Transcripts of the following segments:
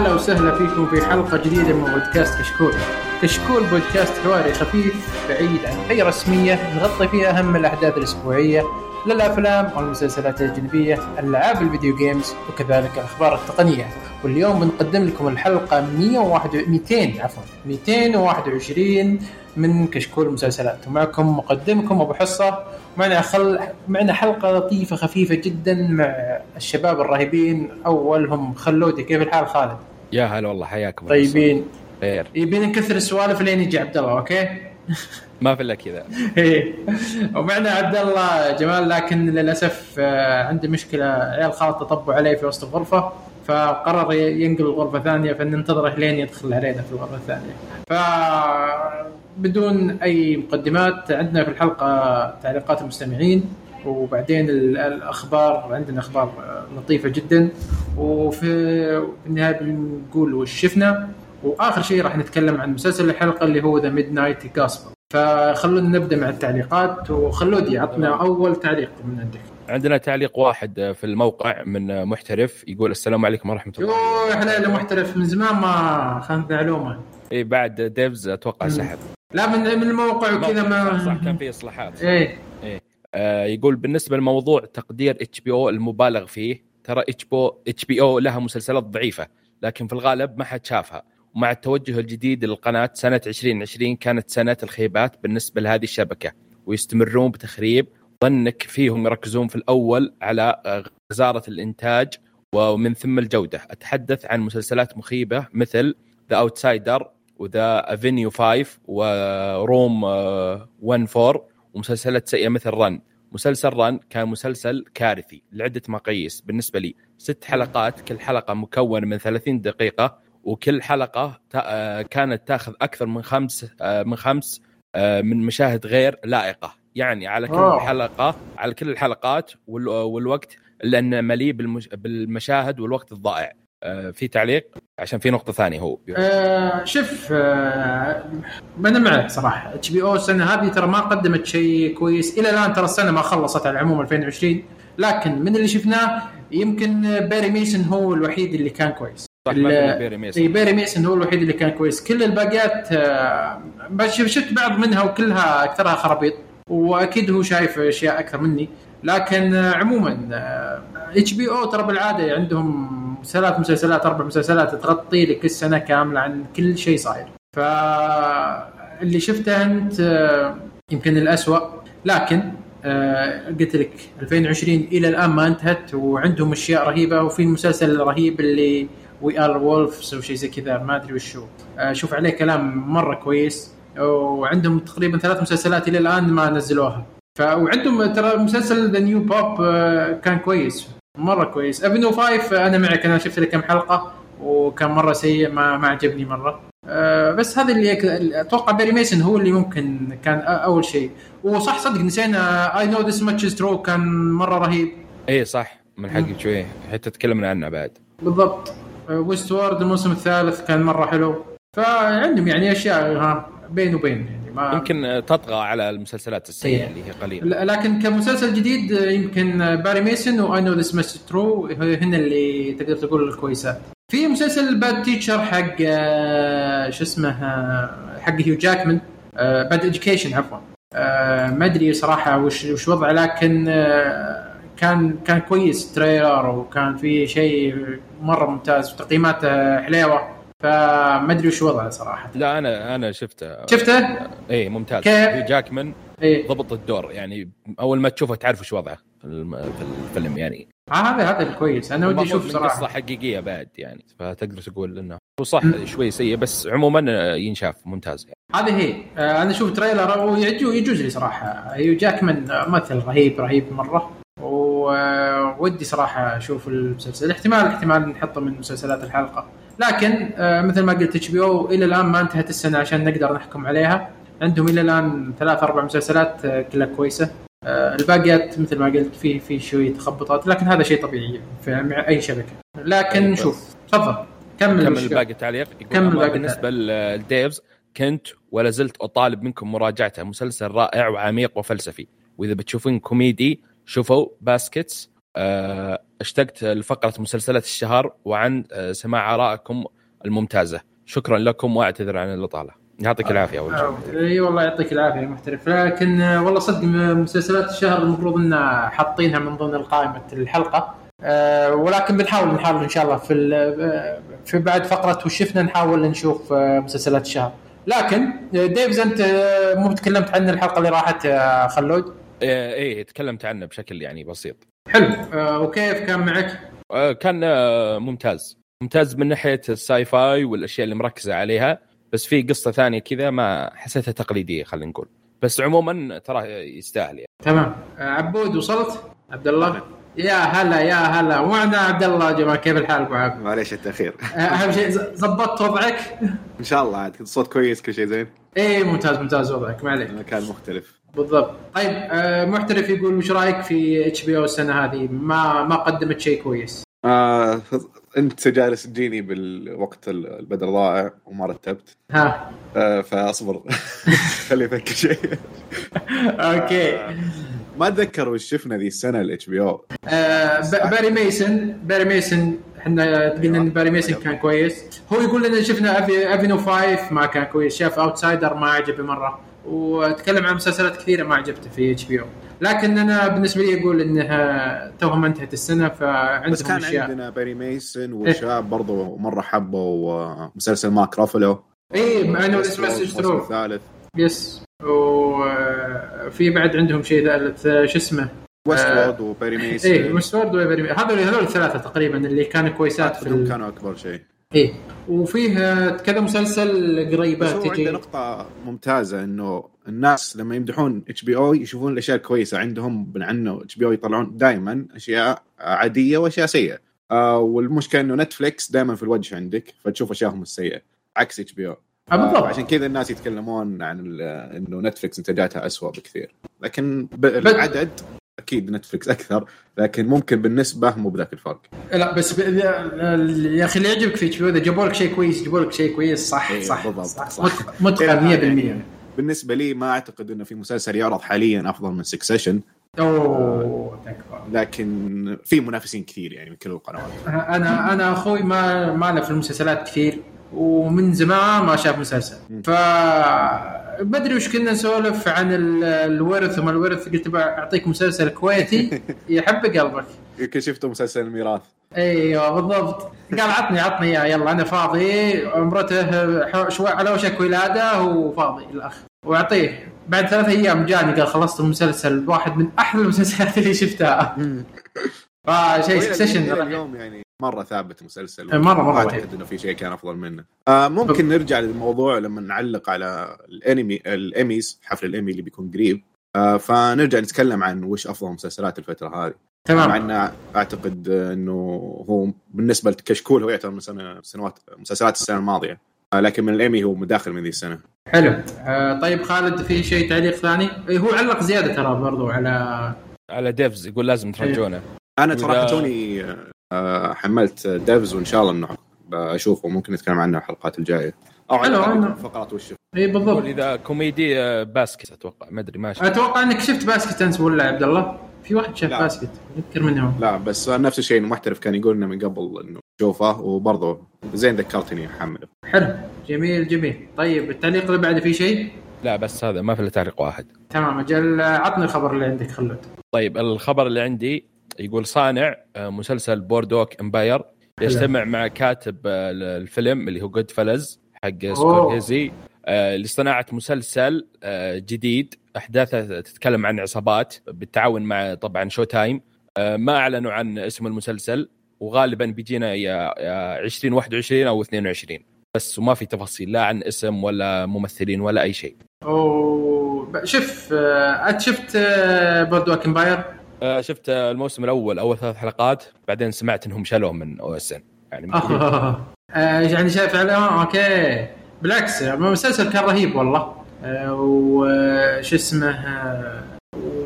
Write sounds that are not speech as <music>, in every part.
يا هلا وسهلا فيكم في حلقة جديدة من بودكاست كشكول. كشكول بودكاست حواري خفيف بعيد عن أي رسمية نغطي فيها أهم الأحداث الأسبوعية للأفلام والمسلسلات الأجنبية ألعاب الفيديو جيمز وكذلك الأخبار التقنية. واليوم بنقدم لكم الحلقة 101 200 عفوا 221 من كشكول المسلسلات ومعكم مقدمكم أبو حصة. معنا خل معنا حلقة لطيفة خفيفة جدا مع الشباب الرهيبين. أولهم خلودي كيف الحال خالد؟ يا هلا والله حياكم طيبين. خير. يبين نكثر السوالف لين يجي عبد الله أوكي؟ <laughs> ما في إلا كذا. <laughs> إيه. ومعنا عبد الله جمال لكن للأسف آه، عنده مشكلة عيال خالته طبوا عليه في وسط الغرفة فقرر ينقل الغرفة ثانية فننتظره لين يدخل علينا في الغرفة الثانية. ف بدون أي مقدمات عندنا في الحلقة تعليقات المستمعين. وبعدين ال- الأخبار عندنا أخبار آه، لطيفة جدا. وفي في النهاية بنقول وش شفنا؟ وآخر شيء راح نتكلم عن مسلسل الحلقة اللي هو The Midnight Gospel فخلونا نبدأ مع التعليقات. وخلودي عطنا أول تعليق من عندك. عندنا تعليق واحد في الموقع من محترف يقول السلام عليكم ورحمة الله. يوه حليله محترف من زمان ما خانت معلومة. إي بعد Devs أتوقع. سحب. لا من من الموقع وكذا صح ما كان في إصلاحات. إيه. آه يقول بالنسبة لموضوع تقدير HBO المبالغ فيه ترى اتش بي اتش بي أو لها مسلسلات ضعيفة لكن في الغالب ما حد شافها. ومع التوجه الجديد للقناة سنة 2020 كانت سنة الخيبات بالنسبة لهذه الشبكة ويستمرون بتخريب. ظنك فيهم يركزون في الأول على آه، غزارة الإنتاج ومن ثم الجودة. أتحدث عن مسلسلات مخيبة مثل The Outsider و The Avenue 5 و Room 1 4 ومسلسلات سيئه مثل رن مسلسل رن كان مسلسل كارثي لعدة مقاييس. بالنسبة لي ست حلقات كل حلقة مكونة من 30 دقيقة وكل حلقة آه، كانت تاخذ أكثر من خمس آه، من خمس آه، من مشاهد غير لائقة. يعني على كل أوه. حلقة على كل الحلقات وال- والوقت لأنه مليء بالمش- بالمشاهد والوقت الضائع. في تعليق عشان في نقطة ثانية هو. آه شوف آه أنا معك صراحة. HBO السنة هذه ترى ما قدمت شيء كويس. إلى الآن ترى السنة ما خلصت على العموم 2020 لكن من اللي شفناه يمكن Perry Mason هو الوحيد اللي كان كويس. صح ما Perry Mason إي Perry Mason هو الوحيد اللي كان كويس. كل الباقيات آه، شفت بعض منها وكلها أكثرها خرابيط وأكيد هو شايف أشياء أكثر مني. لكن آه، عموما HBO ترى بالعادة عندهم ثلاث مسلسلات أربع مسلسلات تغطي لك السنة كاملة عن كل شيء صاير. فاللي شفته أنت آه، يمكن الأسوأ لكن آه، قلت لك 2020 إلى الآن ما انتهت وعندهم أشياء رهيبة وفي المسلسل الرهيب اللي We Are Wolves أو شيء زي كذا ما أدري وش هو. آه، شوف عليه كلام مرة كويس وعندهم تقريبا ثلاث مسلسلات إلى الآن ما نزلوها. ف وعندهم ترى مسلسل The New Pope كان كويس. مرة كويس. Avenue 5 أنا معك. أنا شفت له كم حلقة وكان مرة سيء ما ما عجبني مرة. آه، بس هذا اللي أتوقع Perry Mason هو اللي ممكن كان أ- أول شيء. وصح صدق نسينا. I Know This Much True كان مرة رهيب. اي صح. من حقك شوي. حتى تكلمنا عنه بعد. بالضبط. Westworld الموسم الثالث كان مرة حلو. فعندهم يعني أشياء ها بين وبين. يعني ما يمكن تطغى على المسلسلات السيئة إيه. اللي هي قليلة. لكن كمسلسل جديد يمكن Perry Mason و I Know This Much True هن اللي تقدر تقول الكويسات في مسلسل Bad Teacher حق آه، شو اسمه آه، حق هيو جاكمان Bad Education عفوا. آه، ما أدري صراحة وش وش وضعه لكن كان كان كويس trailer وكان في شيء مرة ممتاز وتقييماته حليوة. فما أدري وش وضعه صراحة. لا أنا أنا شفته. شفته؟ اي ممتاز. كيف؟ جاكمان إيه. ضبط الدور يعني أول ما تشوفه تعرف وش وضعه في الفيلم يعني. آه، هذا هذا الكويس أنا ودي أشوف صراحة. قصة حقيقية بعد يعني. فتقدر تقول إنه هو صح شوي سيء بس عموما ينشاف ممتاز. يعني. هذه هي. آه، أنا أشوف trailer ويجوز يجوز لي صراحة. جاكمان آه، ممثل رهيب رهيب مرة. وودي صراحة أشوف المسلسل. احتمال احتمال نحطه من مسلسلات الحلقة. لكن آه، مثل ما قلت HBO إلى الآن ما انتهت السنة عشان نقدر نحكم عليها. عندهم إلى الآن ثلاث أربع مسلسلات آه، كلها كويسة. آه، الباقيات مثل ما قلت في في شوية تخبطات لكن هذا شيء طبيعي في مع أي شبكة. لكن طيب. شوف تفضل. كمل كمل. باقي التعليق. كمل باقي بالنسبة لل Devs كنت ولا زلت أطالب منكم مراجعته مسلسل رائع وعميق وفلسفي. وإذا بتشوفون كوميدي شوفوا Baskets آه اشتقت لفقرة مسلسلات الشهر وعن آه، سماع ارائكم الممتازة. شكرا لكم وأعتذر عن الإطالة. يعطيك العافية اول شيء إي والله يعطيك العافية محترف. لكن آه، والله صدق مسلسلات الشهر المفروض إن حاطينها من ضمن قائمه الحلقة. أه ولكن بنحاول نحاول إن شاء الله في آه، في بعد فقرة وشفنا نحاول نشوف آه، مسلسلات الشهر. لكن آه، Devs أنت آه، مو تكلمت عن الحلقة اللي راحت آه، خلود؟ إيه تكلمت عنه بشكل يعني بسيط. حلو أه وكيف كان معك؟ آه، كان آه، ممتاز ممتاز من ناحية ال sci-fi والأشياء اللي مركزة عليها بس في قصة ثانية كذا ما حسيتها تقليدية خلينا نقول بس عموما ترى يستاهل يعني. تمام أه عبود وصلت؟ عبد الله؟ يا هلا يا هلا ومعنا عبد الله يا جماعة كيف الحال ابو عبد؟ معليش التاخير أه، أهم شيء ز- ضبطت وضعك؟ إن شاء الله عاد الصوت كويس كل شيء زين إيه ممتاز ممتاز وضعك ما عليك المكان مختلف بالضبط. طيب أه محترف يقول وش رأيك في اتش بي أو السنة هذه؟ ما ما قدمت شيء كويس. آه أنت جالس تجيني بالوقت البدل ضائع وما رتبت. ها. آه فأصبر. <laughs> خلي أفكر شيء. <laughs> أوكي. ما أتذكر وش شفنا ذي السنة ال HBO آه Perry Mason Perry Mason. إحنا قلنا إن Perry Mason كان كويس. هو يقول لنا شفنا Avenue 5 ما كان كويس. شاف Outsider ما عجبه مرة. وتكلم عن مسلسلات كثيرة ما عجبته في HBO لكن أنا بالنسبة لي أقول إنها توها ما انتهت السنة بس فعندهم كان أشياء. عندنا باري ميسون وشاب برضو مرة حبوا آه، مسلسل ماك رافلو اي اسمه الموسم سيسترو الثالث يس وفي بعد عندهم شيء ثالث آه، شو اسمه؟ ويست آه، وورد وباري ميسون إيه مستورد وباري ميسن هذول هذول الثلاثة تقريبا اللي كانوا كويسات في. كانوا أكبر شيء. إيه. وفيه كذا مسلسل قريبات هو عنده تجي نقطة ممتازة إنه الناس لما يمدحون اتش بي أو يشوفون الأشياء الكويسة. عندهم من عنه اتش بي أو يطلعون دائما أشياء عادية وأشياء سيئة. آه والمشكلة إنه Netflix دائما في الوجه عندك فتشوف أشياءهم السيئة عكس HBO بالضبط. عشان كذا الناس يتكلمون عن ال- إنه Netflix إنتاجاتها أسوأ بكثير. لكن بالعدد أكيد Netflix أكثر لكن ممكن بالنسبة مو بذاك الفرق. لا بس ب... يا أخي اللي يعجبك في HBO إذا جابوا لك شيء كويس جابوا لك شيء كويس صح إيه، صح بالضبط، صح, صح. صح. متقن 100% بالنسبة لي ما أعتقد إنه في مسلسل يعرض حاليا أفضل من Succession أوه لكن في منافسين كثير يعني من كل القنوات. أنا أنا أخوي ما ما له في المسلسلات كثير. ومن زمان ما شاف مسلسل. ف ما أدري وش كنا نسولف عن ال- الورث وما الورث قلت بعطيك مسلسل كويتي <laughs> يحب قلبك. يمكن شفتوا مسلسل الميراث. أيوه بالضبط. قال عطني عطني إياه يلا أنا فاضي. عمرته حو- شوي على وشك ولادة وفاضي الاخ وأعطيه. بعد ثلاث أيام جاني قال خلصت المسلسل. واحد من أحلى المسلسلات اللي شفتها. فشيء Succession اليوم يعني؟ مرة ثابت المسلسل إيه، مرة- مرة ما رهيب. اعتقد إنه في شيء كان أفضل منه. آه ممكن نرجع للموضوع لما نعلق على الأنمي الايميز حفل الايمي اللي بيكون قريب. آه فنرجع نتكلم عن وش أفضل مسلسلات الفترة هذه. مع تمام إنه أعتقد إنه هو بالنسبة لكشكول هو يعتبر من سنوات مسلسلات السنة الماضية. آه لكن من الايمي هو مداخل من ذي السنة. حلو. آه طيب خالد في شيء تعليق ثاني؟ إيه، هو علق زيادة ترى برضو على على Devs يقول لازم ترجعونه. أنا صراحة توني آه، حملت Devs وإن شاء الله إنه بشوفه ممكن نتكلم عنه الحلقات الجاية. أو على فقرات وش إي بالضبط. إذا كوميدي آه، Baskets أتوقع. ما أدري ماشي. أتوقع إنك شفت Baskets أنت ولا عبد الله؟ في واحد شاف لا. Baskets اذكر منهم لا بس نفس الشيء المحترف كان يقول لنا من قبل إنه شوفه وبرضه زين ذكرتني احمله حلو. جميل جميل. طيب التعليق اللي بعده في شيء؟ لا بس هذا ما في إلا تعليق واحد. تمام أجل عطني الخبر اللي عندك خلود. طيب الخبر اللي عندي يقول صانع آه، مسلسل Boardwalk Empire يجتمع مع كاتب آه، الفيلم اللي هو Goodfellas حق سكورسيزي آه، لصناعه مسلسل جديد. أحداثه تتكلم عن عصابات بالتعاون مع طبعا Showtime. ما أعلنوا عن اسم المسلسل. وغالبا بيجينا يا يا 2021 أو 22 بس وما في تفاصيل لا عن اسم ولا ممثلين ولا أي شيء. أوه. شوف أنت شفت Boardwalk Empire شفت آه، الموسم الأول أول ثلاث حلقات بعدين سمعت إنهم شالوه من OSN. يعني آه، يعني شايف على آه، أوكي. بالعكس المسلسل كان رهيب والله. آه، وش اسمه آه،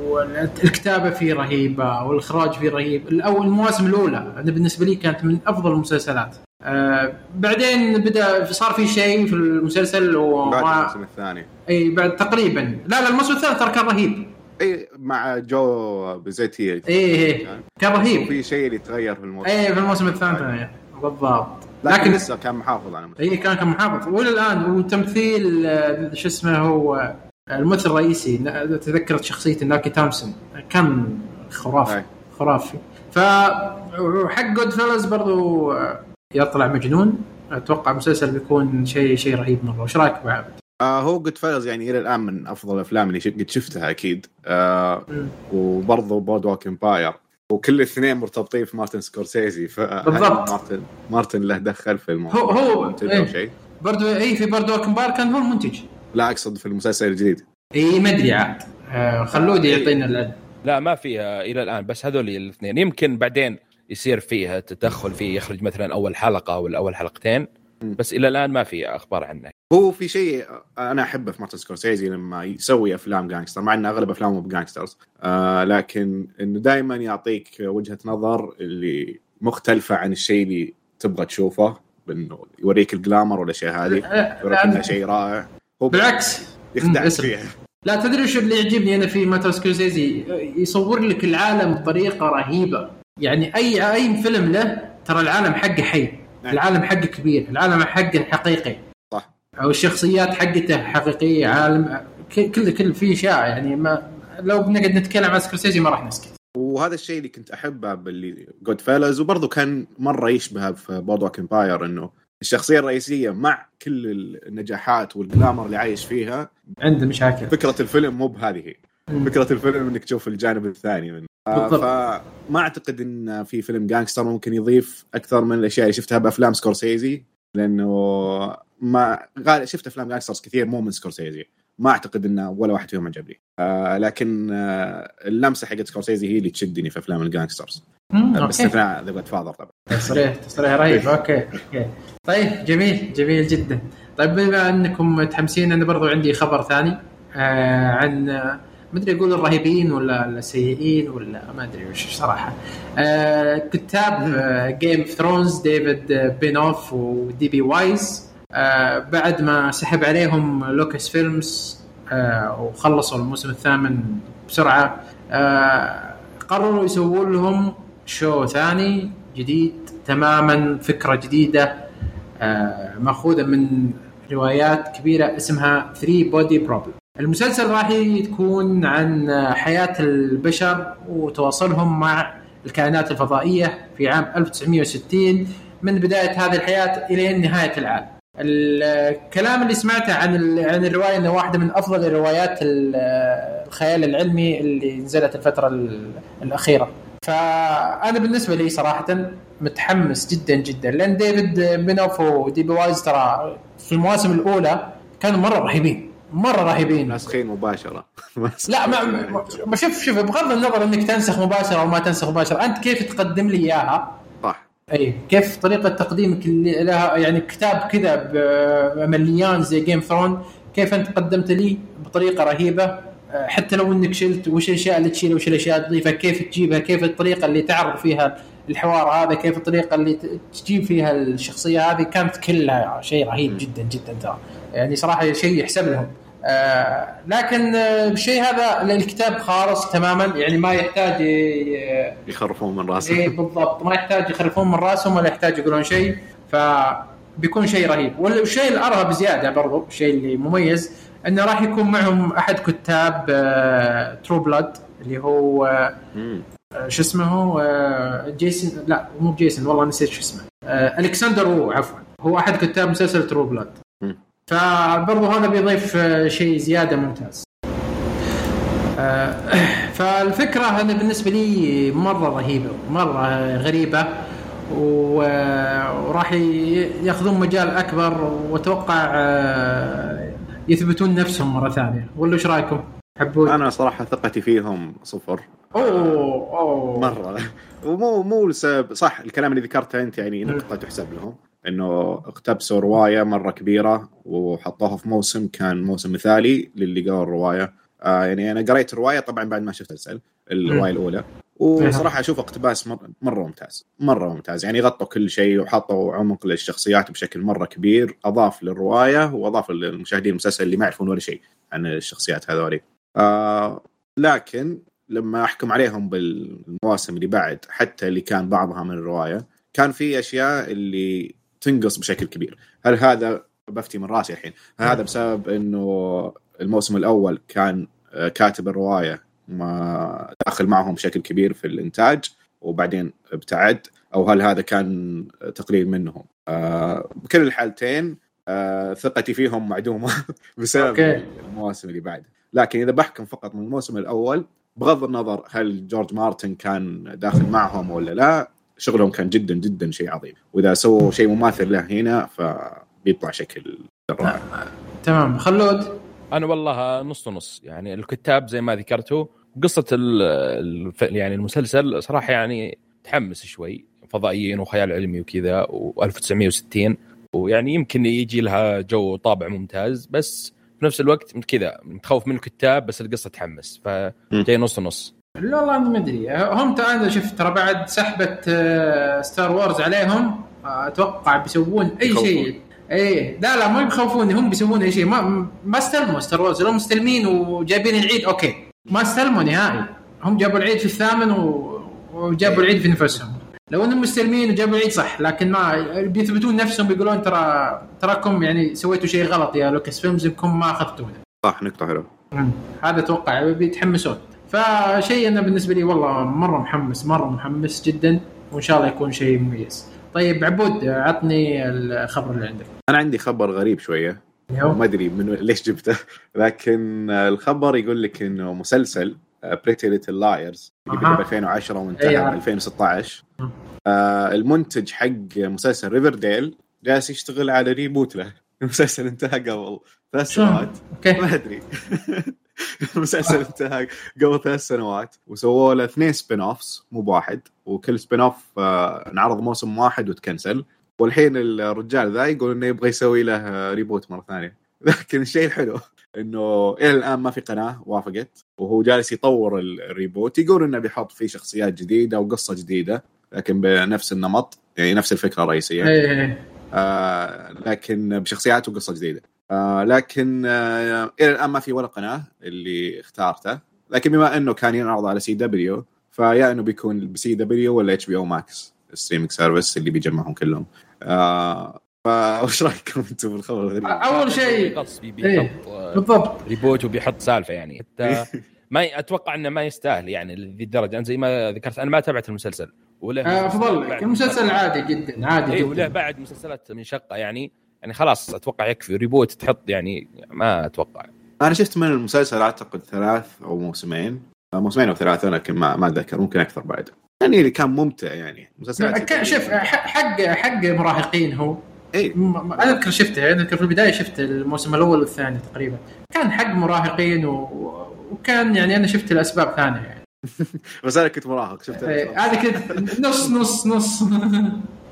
والكتابة فيه رهيبة والإخراج فيه رهيب. الأول المواسم الأولى أنا بالنسبة لي كانت من أفضل المسلسلات. آه، بعدين بدأ صار في شيء في المسلسل بعد وما الموسم الثاني. إي بعد تقريبا. لا لا الموسم الثالث ترى كان رهيب. اي مع جو بزيتي إيه إيه. كان رهيب. في شيء اللي تغير في الموضوع إيه في الموسم الثاني. بالضبط. لكن لكن لسه كان محافظ على اي كان كان محافظ. والى الان وتمثيل آه، شو اسمه هو آه، الممثل الرئيسي. تذكرت شخصية ناكي تومسون. كان خرافي. أي. خرافي. ف حق Goodfellas برضو آه، يطلع مجنون. أتوقع مسلسل بيكون شيء شيء رهيب مرة. وش رأيك بعد؟ آه هو Goodfellas يعني إلى الآن من أفضل الأفلام اللي قد شفتها أكيد. آه. وبرضه Boardwalk Empire وكل الاثنين مرتبطين في مارتن سكورسيزي بالضبط. مارتن مارتن له دخل في الموضوع؟ هو- هو- شيء؟ برضو اي في Boardwalk Empire كان هو المنتج. لا أقصد في المسلسل الجديد. اي ما أدري. عاد آه، خلودي إيه. يعطينا العلم لا ما فيها إلى الآن بس هذول الاثنين. يمكن بعدين يصير فيها تدخل فيه يخرج مثلا أول حلقة ولا اول حلقتين. بس إلى الآن ما في أخبار عنه. هو في شيء أنا أحبه في مارتن سكورسيزي لما يسوي أفلام gangster مع إن أغلب أفلامه ب gangsters آه لكن إنه دائما يعطيك وجهة نظر اللي مختلفة عن الشيء اللي تبغى تشوفه انه يوريك ال glamour والاشياء هذه يوريك إنها شيء رائع. هو بالعكس. يخدعك. فيها. لا تدري شو اللي يعجبني أنا في مارتن سكورسيزي؟ يصور لك العالم بطريقة رهيبة. يعني أي أي فيلم له ترى العالم حقه حي. العالم حقه كبير العالم حقه حقيقي صح. أو الشخصيات حقته حقيقية عالم كل كل في أشياء يعني ما لو بنقعد نتكلم عن سكورسيزي ما راح نسكت. وهذا الشيء اللي كنت أحبه باللي Goodfellas وبرضه كان مرة يشبه في Boardwalk Empire إنه الشخصية الرئيسية مع كل النجاحات وال glamour اللي عايش فيها عنده مشاكل. فكرة الفيلم مو بهذه. فكرة الفيلم إنك تشوف الجانب الثاني منه. آه،. فما أعتقد إن في فيلم gangster ممكن يضيف أكثر من الأشياء اللي شفتها بأفلام سكورسيزي لأنه ما غالب شفت أفلام gangsters كثير مو من سكورسيزي. ما أعتقد إن ولا واحد فيهم عجبني. آه لكن آه اللمسة حقت سكورسيزي هي اللي تشدني في أفلام ال gangsters مم، أوكي. باستثناء The Godfather طبعا. تصريح تصريح رهيب. أوكي أوكي. طيب جميل جميل جدا. طيب بما أنكم متحمسين أنا برضو عندي خبر ثاني آه عن ما ادري أقول الرهيبين ولا السيئين ولا ما أدري وش صراحة. آه كتاب Game of Thrones ديفيد بينيوف ودي بي وايز آه بعد ما سحب عليهم Lucasfilm آه وخلصوا الموسم الثامن بسرعة آه قرروا يسوون لهم شو ثاني جديد تماما فكرة جديدة آه مأخوذة من روايات كبيرة اسمها 3 بودي بروبلم المسلسل راح تكون عن حياة البشر وتواصلهم مع الكائنات الفضائية في عام 1960 من بداية هذه الحياة إلى نهاية العالم. الكلام اللي سمعته عن عن الرواية إنه واحدة من أفضل الروايات ال- الخيال العلمي اللي نزلت الفترة ال- الأخيرة. فأنا بالنسبة لي صراحة متحمس جدا جدا لأن ديفيد بينيوف ودي بي وايز ترى في المواسم الأولى كانوا مرة رهيبين مرة رهيبين. ناسخين مباشرة. <laughs> لا ما, شوف شوف بغض النظر إنك تنسخ مباشرة أو ما تنسخ مباشرة أنت كيف تقدم لي إياها؟ صح. أي كيف طريقة تقديمك اللي لها؟ يعني كتاب كذا مليان زي جيم ثرون كيف أنت قدمت لي بطريقة رهيبة؟ أه، حتى لو إنك شلت وش الأشياء اللي تشيلها وش الأشياء اللي تضيفها كيف تجيبها كيف الطريقة اللي تعرض فيها الحوار هذا كيف الطريقة اللي تجيب فيها الشخصية هذه كانت كلها شيء رهيب جدا جدا ترى. يعني صراحة شيء يحسب لهم. آه لكن آه، الشيء هذا الكتاب خالص تماما يعني ما يحتاج ي- يخرفون من راسهم بالضبط. ما يحتاج يخلفون من راسهم ولا يحتاج يقولون شيء فبيكون شيء رهيب. والشيء الأرهب بزياده برضو الشيء اللي مميز إنه راح يكون معهم أحد كتاب True Blood اللي هو آه،. آه، شو اسمه هو؟ آه، جيسون لا مو جيسون والله نسيت شو اسمه. آه، ألكسندر وو عفوا. هو أحد كتاب مسلسل True Blood. فبرضه هذا بيضيف آه، شيء زيادة ممتاز. آه، <clears throat> فالفكرة أنا بالنسبة لي مرة رهيبة مرة غريبة و- وراح يأخذون مجال أكبر وأتوقع آه، يثبتون نفسهم مرة ثانية. ولا إيش رأيكم؟ حبون أنا صراحة ثقتي فيهم صفر. أوه اوه مرة. ومو مو لسبب صح الكلام اللي ذكرته أنت يعني نقطة تحسب لهم. إنه اقتبسوا رواية مرة كبيرة وحطوها في موسم كان موسم مثالي للي قرا الرواية. آه يعني أنا قريت الرواية طبعا بعد ما شفت المسلسل الرواية الأولى. وصراحة أشوف اقتباس مر- مرة ممتاز مرة ممتاز. يعني غطوا كل شيء وحطوا عمق للشخصيات بشكل مرة كبير أضاف للرواية وأضاف للمشاهدين المسلسل اللي ما يعرفون ولا شيء عن الشخصيات هذولي. آه لكن لما أحكم عليهم بالمواسم اللي بعد حتى اللي كان بعضها من الرواية كان في أشياء اللي تنقص بشكل كبير. هل هذا بفتي من راسي الحين؟ هل هذا بسبب إنه الموسم الأول كان آه، كاتب الرواية ما داخل معهم بشكل كبير في الإنتاج وبعدين ابتعد؟ أو هل هذا كان تقليل منهم؟ آه، بكل الحالتين آه، ثقتي فيهم معدومة <laughs> بسبب أوكي. المواسم اللي بعد. لكن إذا بحكم فقط من الموسم الأول بغض النظر هل جورج مارتن كان داخل معهم ولا لا شغلهم كان جدا جدا شيء عظيم. وإذا سووا شيء مماثل له هنا فبيطلع شكل رائع تمام. خلود. أنا والله نص نص يعني الكتاب زي ما ذكرتوا قصة. يعني المسلسل صراحة يعني تحمس شوي. فضائيين وخيال علمي وكذا و1960. ويعني يمكن يجي لها جو طابع ممتاز بس في نفس الوقت كذا متخوف من الكتاب بس القصة تحمس. فجاي نص نص لا والله ما ادري. هم ترى أنا شفت ترى بعد سحبه ستار وورز عليهم. أتوقع بيسوون أي. شيء. إيه. لا لا ما بيخوفوني هم بيسوون أي شيء. ما ما استلموا ستار وورز لو مستلمين وجايبين العيد أوكي. ما استلموا نهائي. هم جابوا العيد في الثامن و... وجابوا العيد في نفسهم. لو إنهم مستلمين وجابوا العيد صح. لكن ما بيثبتون نفسهم بيقولون ترى تراكم يعني سويتوا شيء غلط يا لوكاس فيلمز إنكم ما أخذتونا. صح نقطة حلوة. هذا أتوقع بيتحمسون. فشيء أنا بالنسبة لي والله مرة محمس مرة محمس جدا وإن شاء الله يكون شيء مميز. طيب عبود عطني الخبر اللي عندك. أنا عندي خبر غريب شوية. ما أدري من ليش جبته لكن الخبر يقول لك إنه مسلسل Pretty Little Liars اللي بدا أها. ب 2010 إي وانتهى ب عارف. 2016 مم. آه المنتج حق مسلسل Riverdale جالس يشتغل على reboot له. <laughs> المسلسل انتهى قبل ثلاث؟ سنوات. ما أدري. <laughs> <laughs> المسلسل انتهى قبل ثلاث سنوات وسووا له اثنين spin-offs مو بواحد. وكل spin-off آه انعرض موسم واحد وتكنسل. والحين الرجال ذا يقول إنه يبغى يسوي له reboot مرة ثانية. <laughs> لكن الشيء الحلو إنه إلى الآن ما في قناة وافقت. وهو جالس يطور ال reboot يقول إنه بيحط فيه شخصيات جديدة وقصة جديدة لكن بنفس النمط يعني نفس الفكرة الرئيسية. إيه. آه لكن بشخصيات وقصة جديدة. آه لكن آه إلى الآن ما في ولا قناة اللي اختارته. لكن بما إنه كان ينعرض على CW فيا إنه بيكون ب CW ولا HBO Max ال streaming service اللي بيجمعهم كلهم. آه فايش رأيكم أنتم بالخبر الغريب؟ أول شيء إيه. بيحط آه، بالضبط. reboot وبيحط سالفة يعني. حتى <laughs> ما ي- أتوقع إنه ما يستاهل يعني لذي الدرجه أنا زي ما ذكرت أنا ما تابعت المسلسل. وله آه، افضل لك. بعد- المسلسل عادي جدا عادي وله جدا. بعد مسلسلات من شقه يعني. يعني خلاص أتوقع يكفي. ريبوت تحط يعني ما أتوقع. أنا شفت من المسلسل أعتقد ثلاث أو موسمين. آه، موسمين أو ثلاثة لكن ما ما أتذكر ممكن أكثر بعد. يعني اللي كان ممتع يعني. مسلسل كان شوف ح- حق حق مراهقين هو. اي أنا أذكر شفته أنا أذكر في البداية شفت الموسم الأول والثاني تقريبا. كان حق مراهقين و... وكان يعني أنا شفت الاسباب ثانية يعني. <laughs> بس أنا كنت مراهق شفت إيه، هذه كذا نص نص نص. <laughs>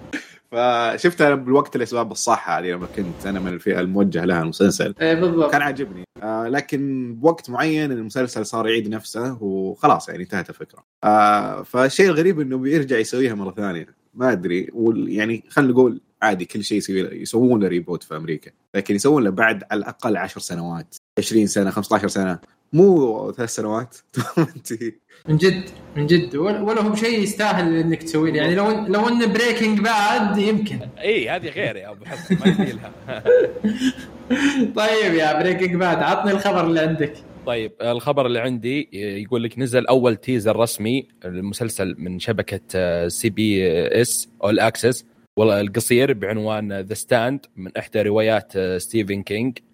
فشفتها بالوقت الاسباب الصح هذه لما كنت أنا من الفئة الموجه لها المسلسل. إيه، بالضبط. كان عاجبني. آه لكن بوقت معين المسلسل صار يعيد نفسه وخلاص يعني انتهت الفكرة. آه فالشيء الغريب إنه بيرجع يسويها مرة ثانية. ما أدري. يعني خلينا نقول عادي كل شيء يسوون له ريبوت في أمريكا. لكن يسوون له بعد على الأقل 10 سنوات. 20 سنة 15 سنة. مو ثلاث سنوات. <laughs> من جد من جد. ولا ولا هو شيء يستاهل إنك تسوي له يعني لو لو إنه Breaking Bad يمكن. إي هذه غير يا أبو حسن ما يبي لها. <laughs> طيب يا Breaking Bad عطني الخبر اللي عندك. طيب الخبر اللي عندي يقول لك نزل أول teaser رسمي المسلسل من شبكة CBS All Access والله القصير بعنوان The Stand من إحدى روايات ستيفن كينج آه،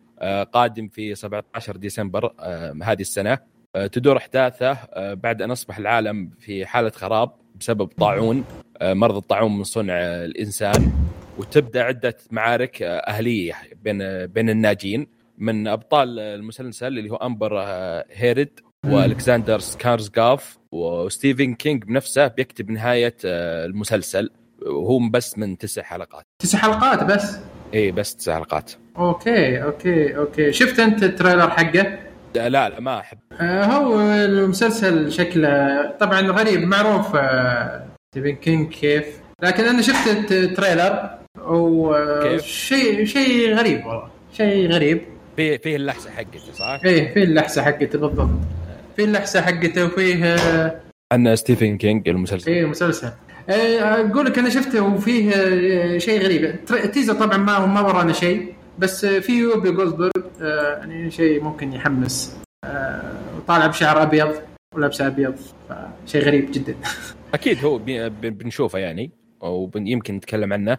قادم في 17 ديسمبر آه، هذه السنة. آه، تدور أحداثه آه، بعد أن أصبح العالم في حالة خراب بسبب طاعون آه، مرض الطاعون من صنع آه، الإنسان. وتبدأ عدة معارك آه، أهلية بين آه، بين الناجين. من أبطال المسلسل اللي هو أمبر آه، هيرد وألكساندر سكارزغاف وستيفن كينج بنفسه بيكتب نهاية آه، المسلسل. وهو بس من تسع حلقات. تسع حلقات بس؟ اي بس تسع حلقات. أوكي أوكي أوكي. شفت أنت ال trailer حقه؟ لا لا ما أحب. آه هو المسلسل شكله طبعا غريب معروف آه ستيفن كينج كيف؟ لكن أنا شفت ال trailer؟ وشيء شيء غريب والله. شيء غريب. فيه فيه اللحسة حقته صح؟ إيه في اللحسة حقته بالضبط. في اللحسة حقته وفيه آه، عن ستيفن كينج المسلسل. فيه مسلسل. آه، أقول لك أنا شفته وفيه آه، شيء غريب. تر- teaser طبعا ما ما ورانا شيء بس آه، في يوبي جولدبرغ آه، يعني شيء ممكن يحمس. آه، وطالع بشعر أبيض ولابسه أبيض فشيء غريب جدا. <laughs> أكيد هو بنشوفه يعني ويمكن نتكلم عنه.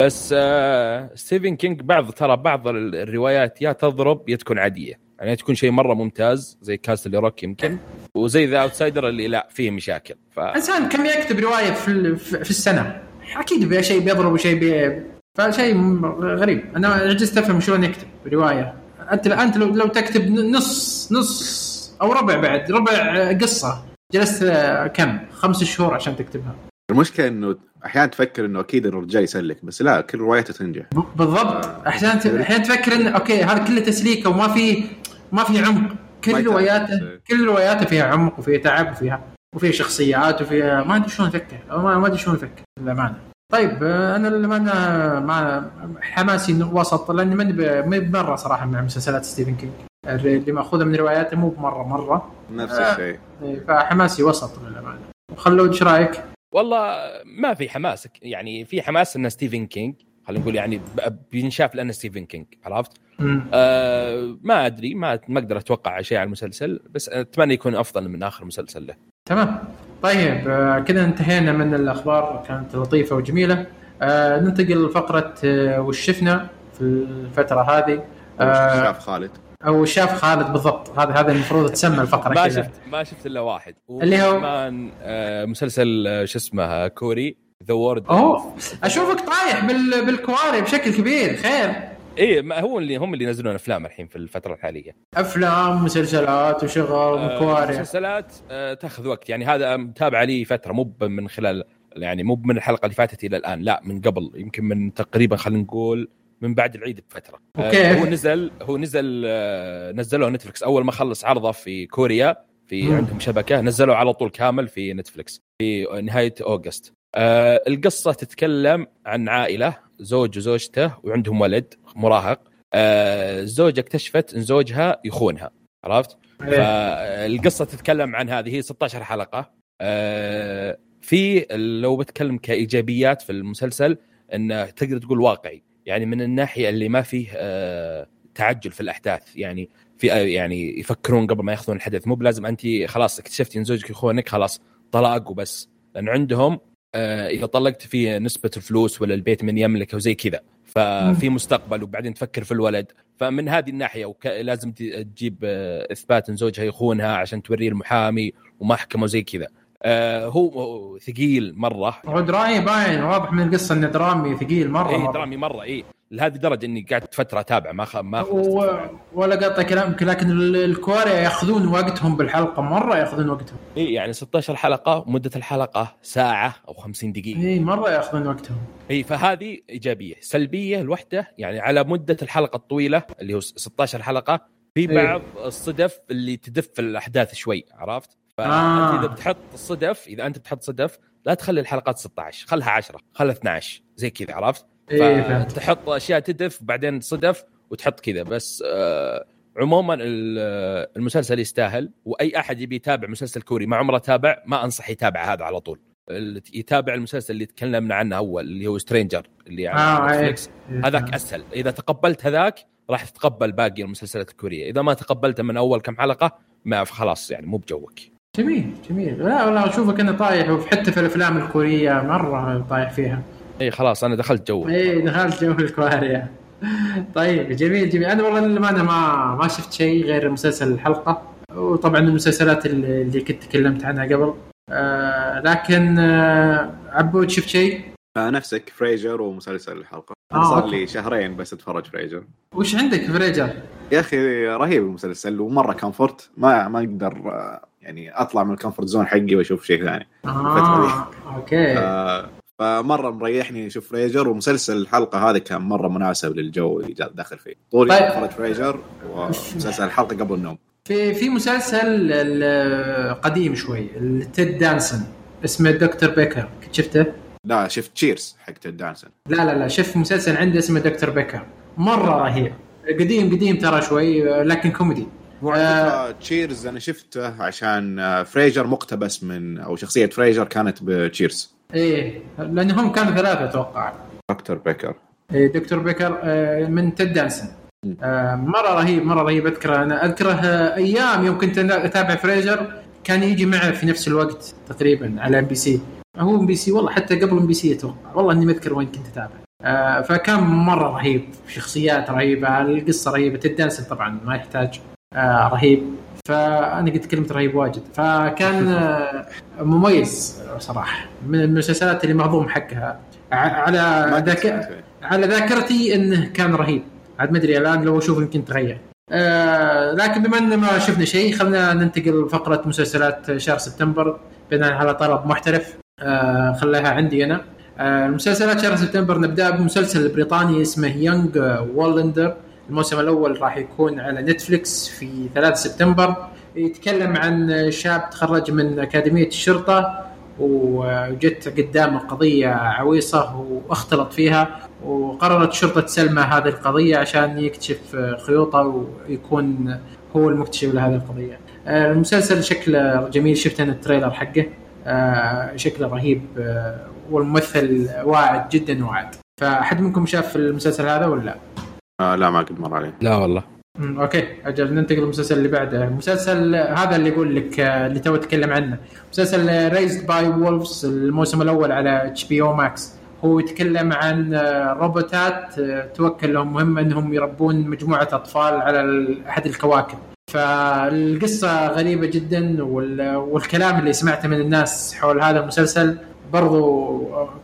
بس آه ستيفن كينج بعض ترى بعض ال- الروايات يا تضرب يا تكون عادية. يعني تكون شيء مرة ممتاز زي Castle Rock يمكن. وزي The Outsider اللي لا فيه مشاكل. ف إنسان كم يكتب رواية في ال- في في السنة. أكيد بي شيء بيضرب وشيء بي فشيء غريب. أنا عجزت أفهم شلون يكتب رواية. أنت أنت لو, لو تكتب نص نص أو ربع بعد ربع قصة. جلست آه، كم؟ خمس شهور عشان تكتبها. المشكلة إنه أحيانا تفكر إنه أكيد الرجال يسلك بس لا كل روايته تنجح. بالضبط. أحيانا أحيانا تفكر ان أوكي هذا كله تسليكة وما في ما في عمق. كل. رواياته كل رواياته فيها عمق وفيها تعب وفيها وفيها شخصيات وفيها ما أدري شلون يفكر أو ما أدري شلون يفكر للأمانة. طيب آه، أنا للأمانة ما حماسي وسط لأني ماني بمرة صراحة مع مسلسلات ستيفن كينج. اللي مأخوذة من رواياته مو بمرة مرة. نفس آه. الشيء. إيه، فحماسي وسط للأمانة. وخلود إيش رأيك؟ والله ما في حماس يعني في حماس إن ستيفن كينج خلينا نقول يعني بينشاف لأنه ستيفن كينج عرفت؟ مم. آه ما أدري ما ما أقدر أتوقع شيء على المسلسل بس أتمنى يكون أفضل من آخر مسلسل له. تمام. طيب آه، كذا انتهينا من الأخبار كانت لطيفة وجميلة. آه ننتقل لفقرة آه وش شفنا في الفترة هذه؟ آه شاف خالد. أو شاف خالد بالضبط. هذا هذا المفروض تسمى الفقرة ما شفت ما شفت إلا واحد. اللي هو؟ كمان آه مسلسل آه، شو اسمه كوري. The word أوه أشوفك طايح بال... بالكواري بشكل كبير خير. إيه ما هو اللي هم اللي ينزلون أفلام الحين في الفترة الحالية. أفلام مسلسلات وشغل آه، وكواري مسلسلات آه، تاخذ وقت. يعني هذا متابعه لي فترة مو من خلال يعني مو من الحلقة اللي فاتت إلى الآن لا من قبل يمكن من تقريبا خلينا نقول من بعد العيد بفترة. آه، okay. هو نزل هو نزل آه، نزلوه Netflix أول ما خلص عرضه في كوريا في مم. عندهم شبكة نزلوه على طول كامل في Netflix في نهاية August. آه، القصة تتكلم عن عائلة زوج وزوجته وعندهم ولد مراهق. آه، الزوجه اكتشفت إن زوجها يخونها عرفت؟ إيه. فالقصة تتكلم عن هذه هي 16 حلقة. آه، في لو بتكلم كإيجابيات في المسلسل إنه تقدر تقول واقعي. يعني من الناحية اللي ما فيه آه، تعجل في الأحداث. يعني في يعني يفكرون قبل ما ياخذون الحدث. مو بلازم انت خلاص اكتشفتي إن زوجك يخونك خلاص طلاق وبس لأن عندهم إذا طلقت في نسبة الفلوس ولا البيت من يملك أو زي كذا. ففي مستقبل وبعدين تفكر في الولد. فمن هذه الناحية وك... لازم تجيب آه، إثبات إن زوجها يخونها عشان توريه المحامي ومحكمة وزي كذا. آه، هو ثقيل مرة. هو درامي باين واضح من القصة إنه درامي ثقيل مرة, اي. درامي مرة اي لهذه الدرجة إني قعدت فترة أتابع ما خ... ما و... ولا قطع كلامك لكن ال- الكواري يأخذون وقتهم بالحلقة مرة يأخذون وقتهم. إي يعني 16 حلقة مدة الحلقة ساعة أو 50 دقيقة. إي مرة يأخذون وقتهم. إي فهذه إيجابية. سلبية الوحده يعني على مدة الحلقة الطويلة اللي هو 16 حلقة في إيه. بعض الصدف اللي تدف الأحداث شوي عرفت؟ فانت آه. إذا بتحط الصدف إذا أنت بتحط صدف لا تخلي الحلقات 16 خلها 10 خلها 12 زي كذا عرفت؟ فهمت. تحط أشياء تدف بعدين صدف وتحط كذا. بس آه عموما ال- المسلسل يستاهل وأي أحد يبي يتابع مسلسل كوري ما عمره تابع ما أنصح يتابع هذا على طول. يتابع المسلسل اللي تكلمنا عنه أول اللي هو Stranger اللي على آه، إيه. Netflix هذاك أسهل. إذا تقبلت هذاك راح تتقبل باقي المسلسلات الكورية. إذا ما تقبلته من أول كم حلقة ما خلاص يعني مو بجوك. جميل جميل. لا والله أشوفك أنا طايح وحتى في الأفلام الكورية مرة طايح فيها. إي خلاص أنا دخلت جو. إي دخلت جو الكواريا طيب جميل جميل. أنا والله للأمانة ما ما شفت شيء غير مسلسل الحلقة. وطبعا المسلسلات اللي كنت تكلمت عنها قبل. آه لكن آه عبود شفت شيء؟ آه، نفسك Frasier ومسلسل الحلقة. آه، صار okay. لي شهرين بس أتفرج Frasier وش عندك Frasier؟ يا أخي رهيب المسلسل ومرة comfort ما ما أقدر آه، يعني أطلع من ال comfort zone حقي وأشوف شيء ثاني. آه okay. آه، فمرة مريحني أشوف Frasier ومسلسل الحلقة هذه كان مرة مناسب للجو اللي داخل فيه. طول طيب. اتفرج Frasier ومسلسل الحلقة قبل النوم. في في مسلسل قديم شوي Ted Danson اسمه Doctor Becker كنت شفته؟ لا شفت Cheers حق Ted Danson لا لا لا شفت مسلسل عندي اسمه Doctor Becker مرة رهيب. قديم قديم ترى شوي لكن كوميدي. Cheers أنا شفته عشان آه، Frasier مقتبس من أو شخصية Frasier كانت ب Cheers إيه لأن هم كانوا ثلاثة أتوقع. Doctor Becker. إيه Doctor Becker آه، من Ted Danson. مم. آه، مرة رهيب مرة رهيب. أذكره أنا. أذكره أيام يوم كنت أتابع Frasier كان يجي معه في نفس الوقت تقريبا على ام بي سي هو ام بي سي والله حتى قبل MBC أتوقع. والله إني ما اذكر وين كنت أتابع. آه، فكان مرة رهيب. شخصيات رهيبة القصة رهيبة. Ted Danson طبعا ما يحتاج. آه، رهيب. فأنا قلت كلمة رهيب واجد. فكان آه، مميز صراحة من المسلسلات اللي مهضوم حقها. على ذاك. على ذاكرتي إنه كان رهيب. عاد ما أدري الآن لو أشوف يمكن تغير. آه لكن بما إن ما شفنا شيء خلينا ننتقل لفقرة مسلسلات شهر سبتمبر. بناء على طلب محترف آه خليها عندي أنا. آه المسلسلات شهر سبتمبر نبدأ بمسلسل بريطاني اسمه Young Wallander الموسم الأول راح يكون على Netflix في 3 سبتمبر يتكلم عن شاب تخرج من أكاديمية الشرطة وجت قدامه قضية عويصة واختلط فيها وقررت الشرطه تسلمه هذه القضية عشان يكتشف خيوطه ويكون هو المكتشف لهذه القضية. المسلسل شكله جميل شفت أنا ال trailer حقه آه، شكله رهيب آه، والممثل واعد جدا واعد. فأحد منكم شاف المسلسل هذا ولا لا؟ آه لا ما قد مر علي. لا والله. أمم، okay أجل ننتقل للمسلسل اللي بعده. المسلسل هذا اللي يقول لك آه، اللي تو اتكلم عنه. مسلسل Raised by Wolves الموسم الأول على HBO Max هو يتكلم عن آه، روبوتات آه، توكل لهم مهمه أنهم يربون مجموعة أطفال على أحد الكواكب. فالقصة غريبة جدا وال- والكلام اللي سمعته من الناس حول هذا المسلسل برضو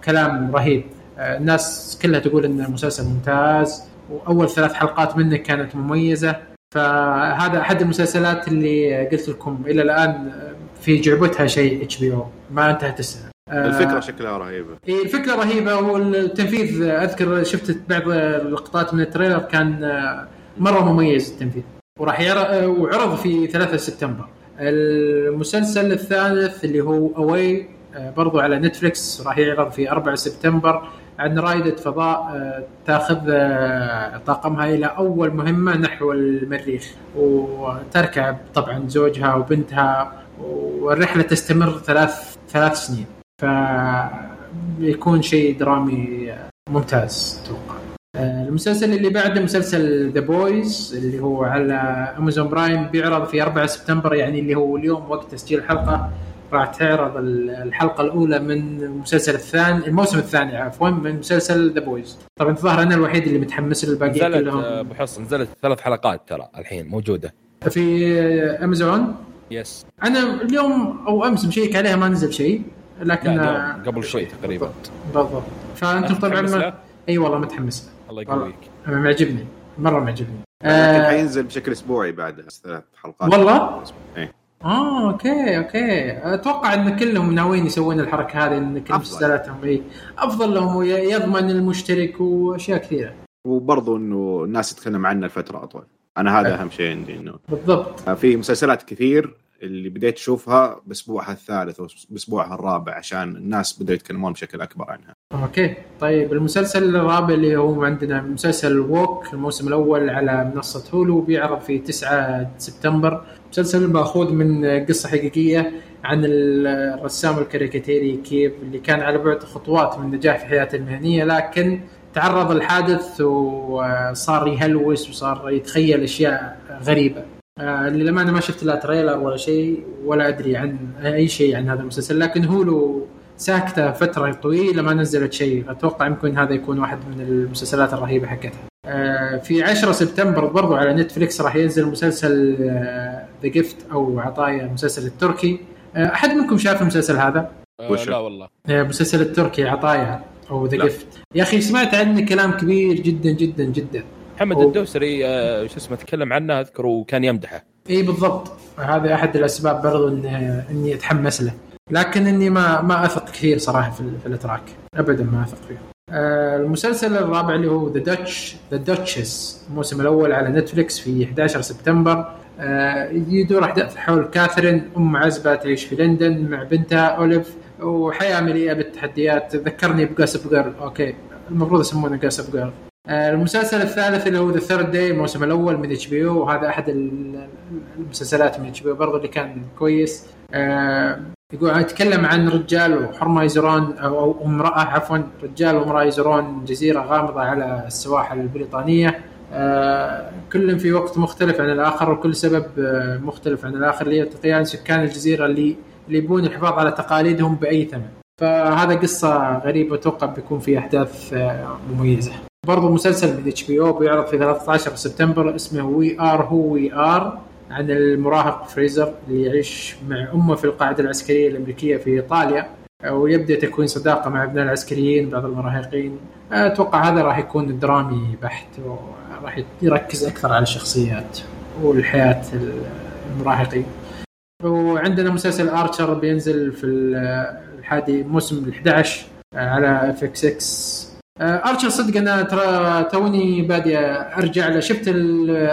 كلام رهيب. الناس كلها تقول إن المسلسل ممتاز. وأول ثلاث حلقات منه كانت مميزة. فهذا أحد المسلسلات اللي قلت لكم إلى الآن في جعبتها شيء HBO. ما انتهت السنة. آه، الفكرة شكلها رهيبة. إيه، الفكرة رهيبة والتنفيذ أذكر شفت بعض اللقطات من ال trailer كان آه، مرة مميز التنفيذ. وراح يعرض وعرض في 3 سبتمبر. المسلسل الثالث اللي هو Away برضو على Netflix راح يعرض في 4 سبتمبر. عن رائدة فضاء آه، تاخذ آه، طاقمها إلى أول مهمة نحو المريخ وتركب طبعا زوجها وبنتها والرحلة تستمر ثلاث ثلاث سنين. فبيكون شيء درامي ممتاز أتوقع. آه، المسلسل اللي بعده مسلسل The Boys اللي هو على Amazon Prime بيعرض في 4 سبتمبر يعني اللي هو اليوم وقت تسجيل الحلقة. راح تعرض ال- الحلقة الأولى من المسلسل الثاني الموسم الثاني عفوا من مسلسل The Boys طبعا الظاهر أنا الوحيد اللي متحمس آه، كلهم. أبو حصن نزلت ثلاث حلقات ترى الحين موجودة. في Amazon yes أنا اليوم أو أمس مشيك عليها ما نزل شيء لكن قبل شوي تقريبا. بالضبط. فأنتم طبعا ما... أي والله متحمس الله. يقويك. له معجبني مرة معجبني. لكن آه حينزل بشكل أسبوعي بعدها ثلاث حلقات. والله؟ إيه. آه okay okay. أتوقع إن كلهم ناويين يسوون الحركة هذه إن كل. مسلسلاتهم اي أفضل لهم ويضمن المشترك وأشياء كثيرة. وبرضو إنه الناس تتكلم عنه لفترة أطول. أنا هذا أهم شيء عندي إنه بالضبط. في مسلسلات كثير اللي بديت أشوفها بأسبوعها الثالث وباسبوعها الرابع عشان الناس بدأوا يتكلمون بشكل أكبر عنها. okay. طيب المسلسل الرابع اللي هو عندنا مسلسل Woke الموسم الأول على منصة Hulu بيعرض في 9 سبتمبر. مسلسل ماخوذ من قصة حقيقية عن الرسام الكاريكاتيري كيف اللي كان على بعد خطوات من النجاح في حياته المهنية لكن تعرض لحادث وصار يهلوس وصار يتخيل أشياء غريبة. آه، للأمانة ما شفت لا trailer ولا شيء ولا أدري عن أي شيء عن هذا المسلسل لكن Hulu ساكتة فترة طويلة ما نزلت شيء. أتوقع يمكن هذا يكون واحد من المسلسلات الرهيبة حقتها. آه، في 10 سبتمبر برضو على Netflix راح ينزل مسلسل The Gift أو عطايا المسلسل التركي. آه، أحد منكم شاف المسلسل هذا؟ آه وش؟ لا والله. آه، مسلسل التركي عطايا أو The. Gift. يا أخي سمعت عنه كلام كبير جدا جدا جدا. محمد أوه. الدوسري آه شو اسمه تكلم عنه أذكر وكان يمدحه. إي بالضبط. هذا أحد الأسباب برضو إن إني أتحمس له. لكن إني ما ما أثق كثير صراحة في, في الإتراك. ابدا ما أثق فيه. آه، المسلسل الرابع اللي هو The Duch The Duchess الموسم الأول على Netflix في 11 سبتمبر. آه، يدور احداث حول كاثرين أم عزبة تعيش في لندن مع بنتها أوليف وحياة مليئة بالتحديات. ذكرني ب Gossip Girl okay المفروض يسمونه Gossip Girl آه، المسلسل الثالث اللي هو The Third Day الموسم الأول من HBO وهذا أحد ال- المسلسلات من HBO برضه اللي كان كويس. آه، يقول يتكلم عن رجال وحرمه يزورون أو امرأة عفوا رجال وامراه يزورون جزيرة غامضة على السواحل البريطانية. آه، كل في وقت مختلف عن الآخر وكل سبب آه، مختلف عن الآخر. ليتقيان سكان الجزيرة اللي اللي يبون الحفاظ على تقاليدهم بأي ثمن. فهذا قصة غريبة أتوقع بيكون في أحداث آه، مميزة. برضو مسلسل من HBO بيعرض في 13 سبتمبر اسمه We Are Who We Are عن المراهق فريزر اللي يعيش مع أمه في القاعدة العسكرية الأمريكية في إيطاليا. ويبدأ تكوين صداقة مع أبناء العسكريين بعض المراهقين. أتوقع هذا راح يكون درامي بحت وراح يركز أكثر على الشخصيات والحياة المراهقين. وعندنا مسلسل Archer بينزل في الحادي موسم ال 11 على اف إكس إكس ارشر صدق أنا ترى توني بادي أرجع له. شفت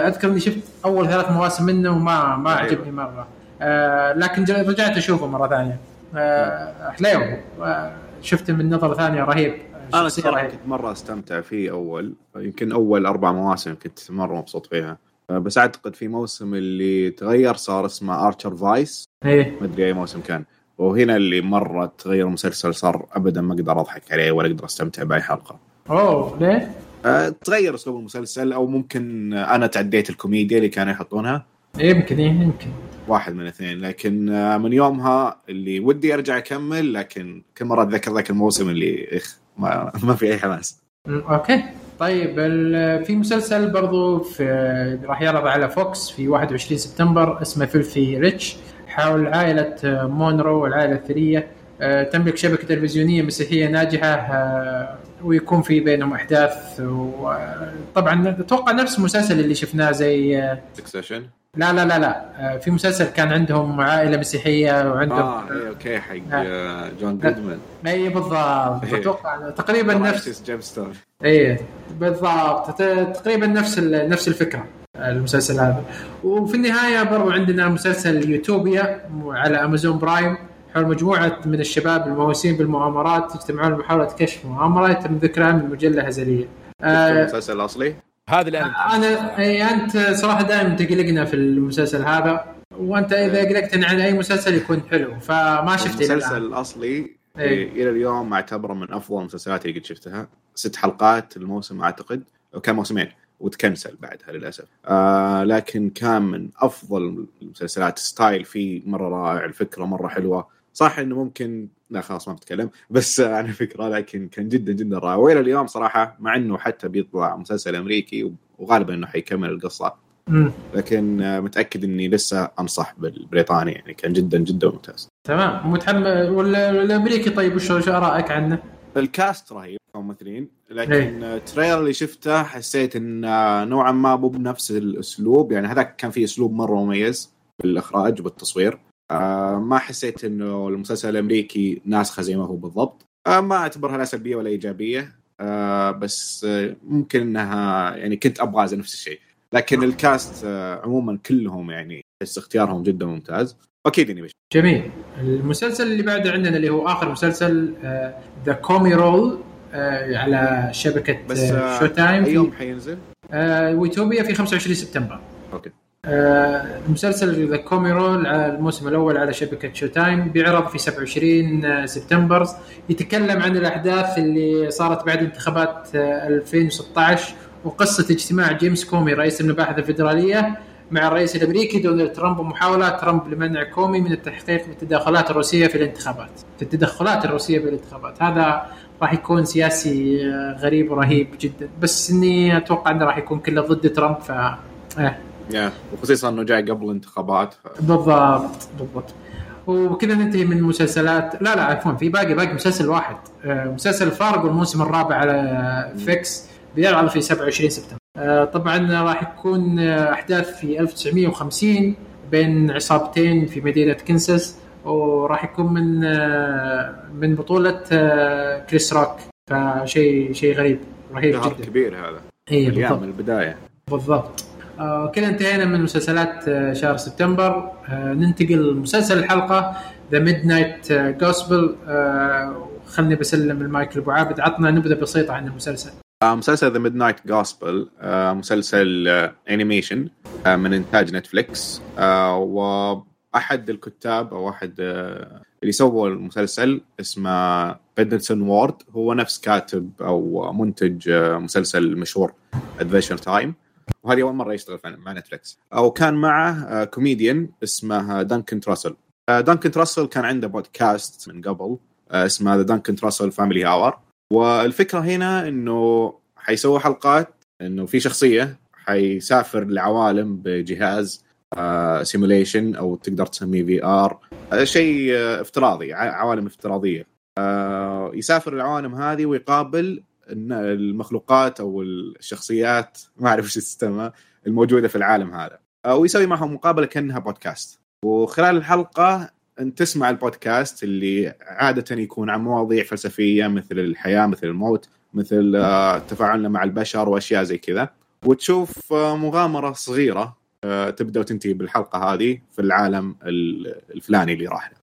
أذكر إني شفت أول ثلاث مواسم منه وما ما أيوه. عجبني مرة. آه، لكن رجعت أشوفه مرة ثانية. آه، حليو آه، شفته من نظرة ثانية رهيب. أنا صراحة. كنت مرة أستمتع فيه أول يمكن أول أربع مواسم كنت مرة مبسوط فيها. آه، بس أعتقد في موسم اللي تغير صار اسمه Archer Vice إيه. ما أدري أي موسم كان. وهنا اللي مرة تغير المسلسل صار ابدا ما أقدر أضحك عليه ولا أقدر أستمتع بأي حلقة. أوه ليه؟ أه تغير أسلوب المسلسل أو ممكن أنا تعديت الكوميديا اللي كانوا يحطونها. يمكن إيه، يمكن. واحد من الاثنين لكن آه، من يومها اللي ودي أرجع أكمل لكن كل مرة أتذكر ذاك الموسم اللي إخ ما, ما في أي حماس. okay. طيب ال- في مسلسل برضو في راح يعرض على Fox في 21 سبتمبر اسمه Filthy Rich حول عائلة مونرو والعائلة الثرية. آه، تملك شبكة تلفزيونية مسيحية ناجحة آه، ويكون في بينهم أحداث وطبعا أتوقع نفس المسلسل اللي شفناه زي آه، Succession لا لا لا لا. آه، في مسلسل كان عندهم عائلة مسيحية وعندهم آه اي okay حق آه، جون جودمان اي بالضبط. إيه. أتوقع تقريبا نفس Gemstone إيه بالضبط. تقريبا نفس نفس الفكرة المسلسل هذا. وفي النهاية برضو عندنا مسلسل يوتوبيا على Amazon Prime. حول مجموعة من الشباب المهووسين بالمؤامرات يجتمعون لمحاوله كشف مؤامرة يتم ذكرها من مجلة هزلية. آه المسلسل الأصلي؟ هذا اللي أنا أنا إي أنت صراحة دائما تقلقنا في المسلسل هذا وأنت إذا قلقتني عن أي مسلسل يكون حلو فما شفت المسلسل. الأصلي إيه. إلى اليوم اعتبره من أفضل المسلسلات اللي قد شفتها. ست حلقات الموسم أعتقد أو كان موسمين وتكنسل بعدها للأسف. آه لكن كان من أفضل المسلسلات style فيه مرة رائع الفكرة مرة حلوة. صح إنه ممكن لا خلاص ما بتكلم بس <laughs> عن الفكرة لكن كان جدا جدا رائع وإلى اليوم صراحة مع إنه حتى بيطلع مسلسل أمريكي وغالبا إنه حيكمل القصة. لكن آه، متأكد إني لسه أنصح بالبريطاني يعني كان جدا جدا ممتاز تمام متحمس ولا الأمريكي طيب وش آرائك عنه؟ الكاست رهيب كممثلين إيه. لكن التريلر اللي شفته حسيت إن نوعا ما مو بنفس الأسلوب يعني هذاك كان فيه أسلوب مرة مميز بالإخراج وبالتصوير آه ما حسيت إنه المسلسل الأمريكي ناسخة زي ما هو بالضبط. آه ما أعتبرها لا سلبية ولا إيجابية. آه بس آه ممكن إنها يعني كنت أبغى زي نفس الشيء. لكن ال cast آه عموما كلهم يعني بس اختيارهم جدا ممتاز. واكيد اني بشوف جميل. المسلسل اللي بعده عندنا اللي هو آخر مسلسل The Comey Rule على شبكة بس آه آه Showtime أي في يوم حينزل؟ آه ويتوبيا في 25 سبتمبر. okay. آه المسلسل The Comey Rule على الموسم الأول على شبكة Showtime بيعرض في 27 سبتمبر. يتكلم عن الأحداث اللي صارت بعد انتخابات آه 2016 وقصة اجتماع جيمس كومي رئيس المباحث الفدراليه مع الرئيس الأمريكي دونالد ترامب ومحاولات ترامب لمنع كومي من التحقيق بالتدخلات الروسية في الانتخابات. في التدخلات الروسية في الانتخابات. هذا راح يكون سياسي آه، غريب ورهيب جدا. بس إني أتوقع إنه راح يكون كله ضد ترامب ف yeah وخصوصا إنه جاي قبل الانتخابات ف... بالضبط بالضبط. وكذا ننتهي من مسلسلات لا لا عفوا في باقي باقي مسلسل واحد. آه، مسلسل فارغ الموسم الرابع على FX بيعرض في 27 سبتمبر. آه، طبعا راح يكون آه، أحداث في 1950 بين عصابتين في مدينة كنساس وراح يكون من من بطولة كريس روك. فشيء شيء غريب رهيب جدا. كبير هذا. اي بالضبط. من البداية. بالضبط. كذا انتهينا من مسلسلات آه شهر سبتمبر. آه ننتقل لمسلسل الحلقة The Midnight Gospel خلني بسلم المايك لأبو عابد. عطنا نبذه بسيطه عن المسلسل. آه، مسلسل The Midnight Gospel مسلسل آه، animation آه، من إنتاج Netflix آه، وأحد الكتاب أو أحد آه، اللي سووا المسلسل اسمه Pendleton Ward هو نفس كاتب أو منتج آه، مسلسل مشهور Adventure Time وهذه أول مرة يشتغل مع Netflix أو كان معه آه، كوميديان اسمه Duncan Trussell آه، Duncan Trussell كان عنده بودكاست من قبل آه، اسمه The Duncan Trussell Family Hour والفكرة هنا إنه حيسووا حلقات إنه في شخصية حيسافر لعوالم بجهاز simulation أو تقدر تسميه VR شيء آه، افتراضي عوالم افتراضية. آه، يسافر العوالم هذه ويقابل المخلوقات أو الشخصيات ما أعرف إيش تسمى الموجودة في العالم هذا. آه، ويسوي معهم مقابلة كأنها بودكاست. وخلال الحلقة انت تسمع البودكاست اللي عادة يكون عن مواضيع فلسفية مثل الحياة مثل الموت مثل آه، تفاعلنا مع البشر وأشياء زي كذا. وتشوف آه، مغامرة صغيرة تبدأ وتنتهي بالحلقة هذه في العالم ال- الفلاني اللي راح له.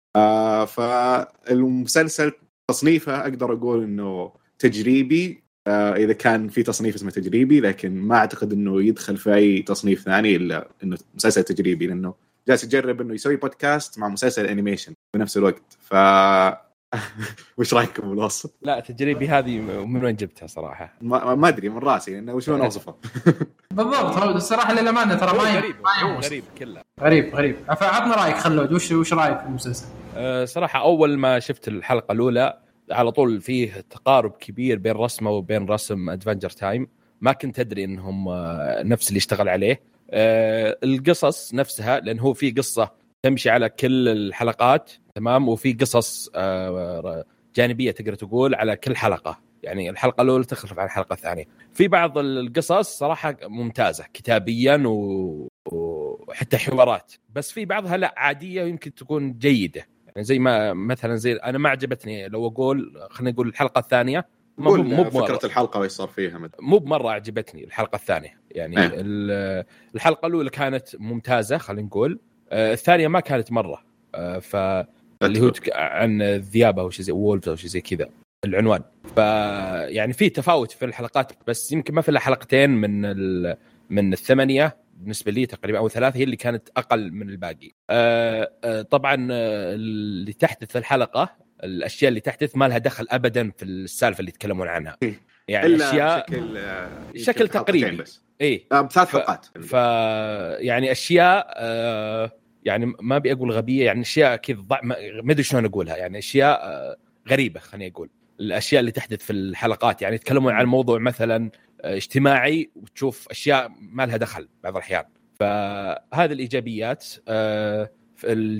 فالمسلسل تصنيفه أقدر أقول إنه تجريبي آه، إذا كان في تصنيف اسمه تجريبي لكن ما أعتقد إنه يدخل في أي تصنيف ثاني إلا إنه مسلسل تجريبي لأنه جالس يجرب إنه يسوي بودكاست مع مسلسل انيميشن بنفس الوقت ف <laughs> وش رأيكم بالوصف؟ لا تجريبي هذه من وين جبتها صراحة؟ ما, ما أدري من رأسي انه وشلون أوصفه؟ <laughs> بالضبط هو الصراحة للأمانة ترى ما ي- غريب ما هو يوصف. غريب كله غريب غريب فعطنا رأيك خلود وش وش رأيك في المسلسل؟ أه، صراحة أول ما شفت الحلقة الأولى على طول فيه تقارب كبير بين رسمه وبين رسم Adventure Time ما كنت أدري إنهم آه، نفس اللي اشتغل عليه. أه، القصص نفسها لأن هو في قصة تمشي على كل الحلقات تمام؟ وفي قصص آه، جانبية تقدر تقول على كل حلقة. يعني الحلقة الأولى تختلف عن الحلقة الثانية. في بعض القصص صراحة ممتازة كتابيا. وحتى حوارات. بس في بعضها لا عادية ويمكن تكون جيدة. يعني زي ما مثلا زي أنا ما عجبتني لو أقول خلينا نقول الحلقة الثانية مو فكرة الحلقة وايش صار فيها مد- مو بمرة عجبتني الحلقة الثانية. يعني. ال- الحلقة الأولى كانت ممتازة خلينا نقول. آه، الثانية ما كانت مرة. آه، ف اللي هو عن الذئاب أو شيء زي وولفز أو شيء زي كذا العنوان. ف يعني في تفاوت في الحلقات بس يمكن ما في إلا حلقتين من. من الثمانية بالنسبة لي تقريبا أو ثلاث هي اللي كانت أقل من الباقي. آه آه طبعا آه، اللي تحدث في الحلقة الأشياء اللي تحدث ما لها دخل ابدا في السالفة اللي يتكلمون عنها. يعني إلا أشياء بشكل آه، حلقتين تقريبي. بس. اي آه، بثلاث ف- حلقات. ف يعني أشياء آه يعني ما أبي أقول غبية يعني أشياء كذا ضع ما أدري شلون أقولها. يعني أشياء غريبة خليني أقول. الأشياء اللي تحدث في الحلقات يعني يتكلمون عن موضوع مثلا اجتماعي وتشوف أشياء ما لها دخل بعض الأحيان. فهذه الإيجابيات آه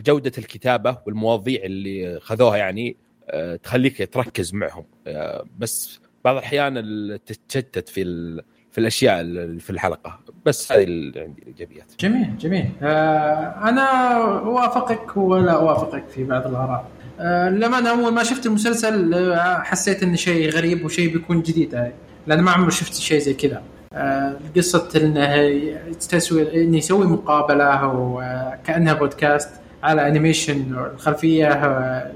جوده الكتابة والمواضيع اللي خذوها يعني آه تخليك تركز معهم. آه بس بعض الأحيان ال- تتشتت في في الأشياء اللي في الحلقة. بس هذه اللي عندي الإيجابيات. جميل جميل. آه أنا أوافقك ولا أوافقك في بعض الآراء. آه لما أنا أول ما شفت المسلسل آه، حسيت إنه شيء غريب وشيء بيكون جديد. آه، لأن ما عمري شفت شيء زي كذا. آه قصة انه تسوي انه يسوي مقابلة وكانها بودكاست على animation الخلفية آه،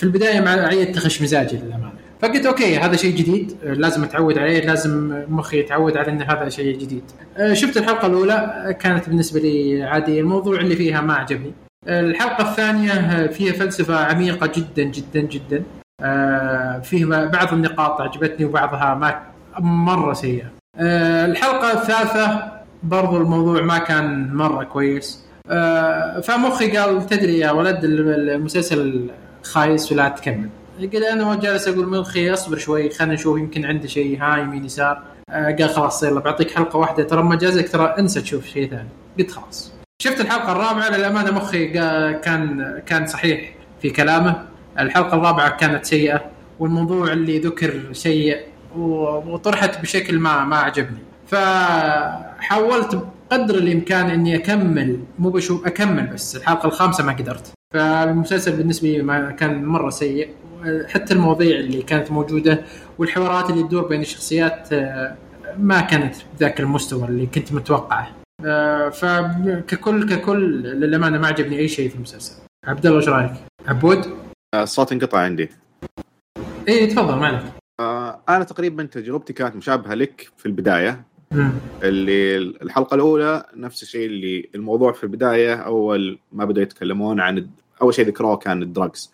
في البداية ما قاعد تخش مزاجي للأمانة. فقلت okay هذا شيء جديد آه، لازم أتعود عليه لازم مخي يتعود على إن هذا شيء جديد. آه، شفت الحلقة الأولى آه، كانت بالنسبة لي عادية. الموضوع اللي فيها ما عجبني. آه، الحلقة الثانية آه، فيها فلسفة عميقة جدا جدا جدا. آه، فيه بعض النقاط عجبتني وبعضها ما مرة سيئة. آه، الحلقة الثالثة برضو الموضوع ما كان مرة كويس. آه، فمخي قال تدري يا ولد المسلسل خايس ولا تكمل. قلت أنا جالس أقول مخي أصبر شوي خلينا نشوف يمكن عنده شيء ها يمين يسار. آه، قال خلاص يلا بعطيك حلقة واحدة. ترى ما جازك ترى انسى تشوف شيء ثاني. قلت خلاص. شفت الحلقة الرابعة للأمانة مخي كان كان صحيح في كلامه. الحلقة الرابعة كانت سيئة والموضوع اللي ذكر سيء وطرحت بشكل ما ما عجبني. فحاولت بقدر الإمكان إني أكمل مو بشوف أكمل بس الحلقة الخامسة ما قدرت. فالمسلسل بالنسبة لي ما كان مرة سيء. حتى المواضيع اللي كانت موجودة والحوارات اللي تدور بين الشخصيات آه، ما كانت بذاك المستوى اللي كنت متوقعه. آه، فككل ككل للأمانة ما عجبني أي شيء في المسلسل. عبد الله إيش رأيك؟ عبود؟ آه، الصوت انقطع عندي. اي تفضل ما عليك. آه أنا تقريبا تجربتي كانت مشابهة لك في البداية. اللي الحلقة الأولى نفس الشيء اللي الموضوع في البداية أول ما بدأوا يتكلمون عن أول شيء ذكروه كان ال drugs.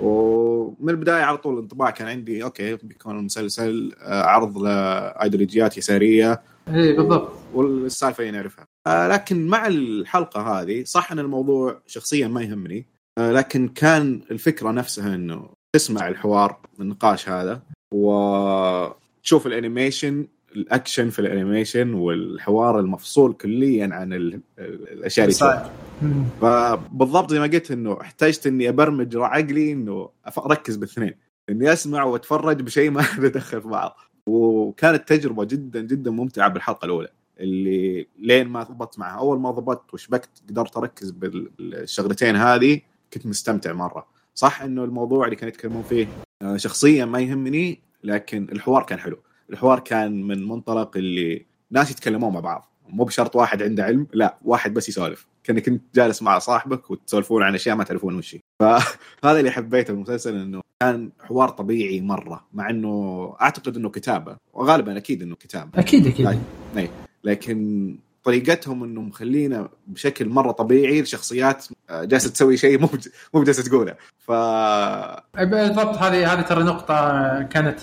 ومن البداية على طول الانطباع كان عندي okay بيكون المسلسل آه، عرض لأيديولوجيات يسارية. إيه بالضبط. والسالفة اللي نعرفها. آه، لكن مع الحلقة هذه صح إن الموضوع شخصيا ما يهمني لكن كان الفكرة نفسها إنه تسمع الحوار النقاش هذا وتشوف ال animation ال action في ال animation والحوار المفصول كليا عن ال- الأشياء اللي. فبالضبط زي ما قلت إنه احتجت إني أبرمج عقلي إنه أركز بالاثنين إني أسمع وأتفرج بشيء ما <laughs> ندخل في بعض. وكانت تجربة جدا جدا ممتعة بالحلقة الأولى. اللي لين ما ضبطت معها أول ما ضبطت وشبكت قدرت أركز بالشغلتين هذه كنت مستمتع مرة. صح إنه الموضوع اللي كانوا يتكلمون فيه آه، شخصيا ما يهمني لكن الحوار كان حلو. الحوار كان من منطلق اللي ناس يتكلمون مع بعض. مو بشرط واحد عنده علم لا واحد بس يسولف. كأنك كنت جالس مع صاحبك وتسولفون عن أشياء ما تعرفون وش فهذا <laughs> اللي حبيته بالمسلسل إنه كان حوار طبيعي مرة مع إنه أعتقد إنه كتابة. وغالبا أكيد إنه كتابة. أكيد أكيد. طيب. لكن طريقتهم إنه مخلينا بشكل مرة طبيعي الشخصيات آه، جالسة تسوي شيء مو مو جالسه تقوله. ف بالضبط هذه هذه ترى نقطة كانت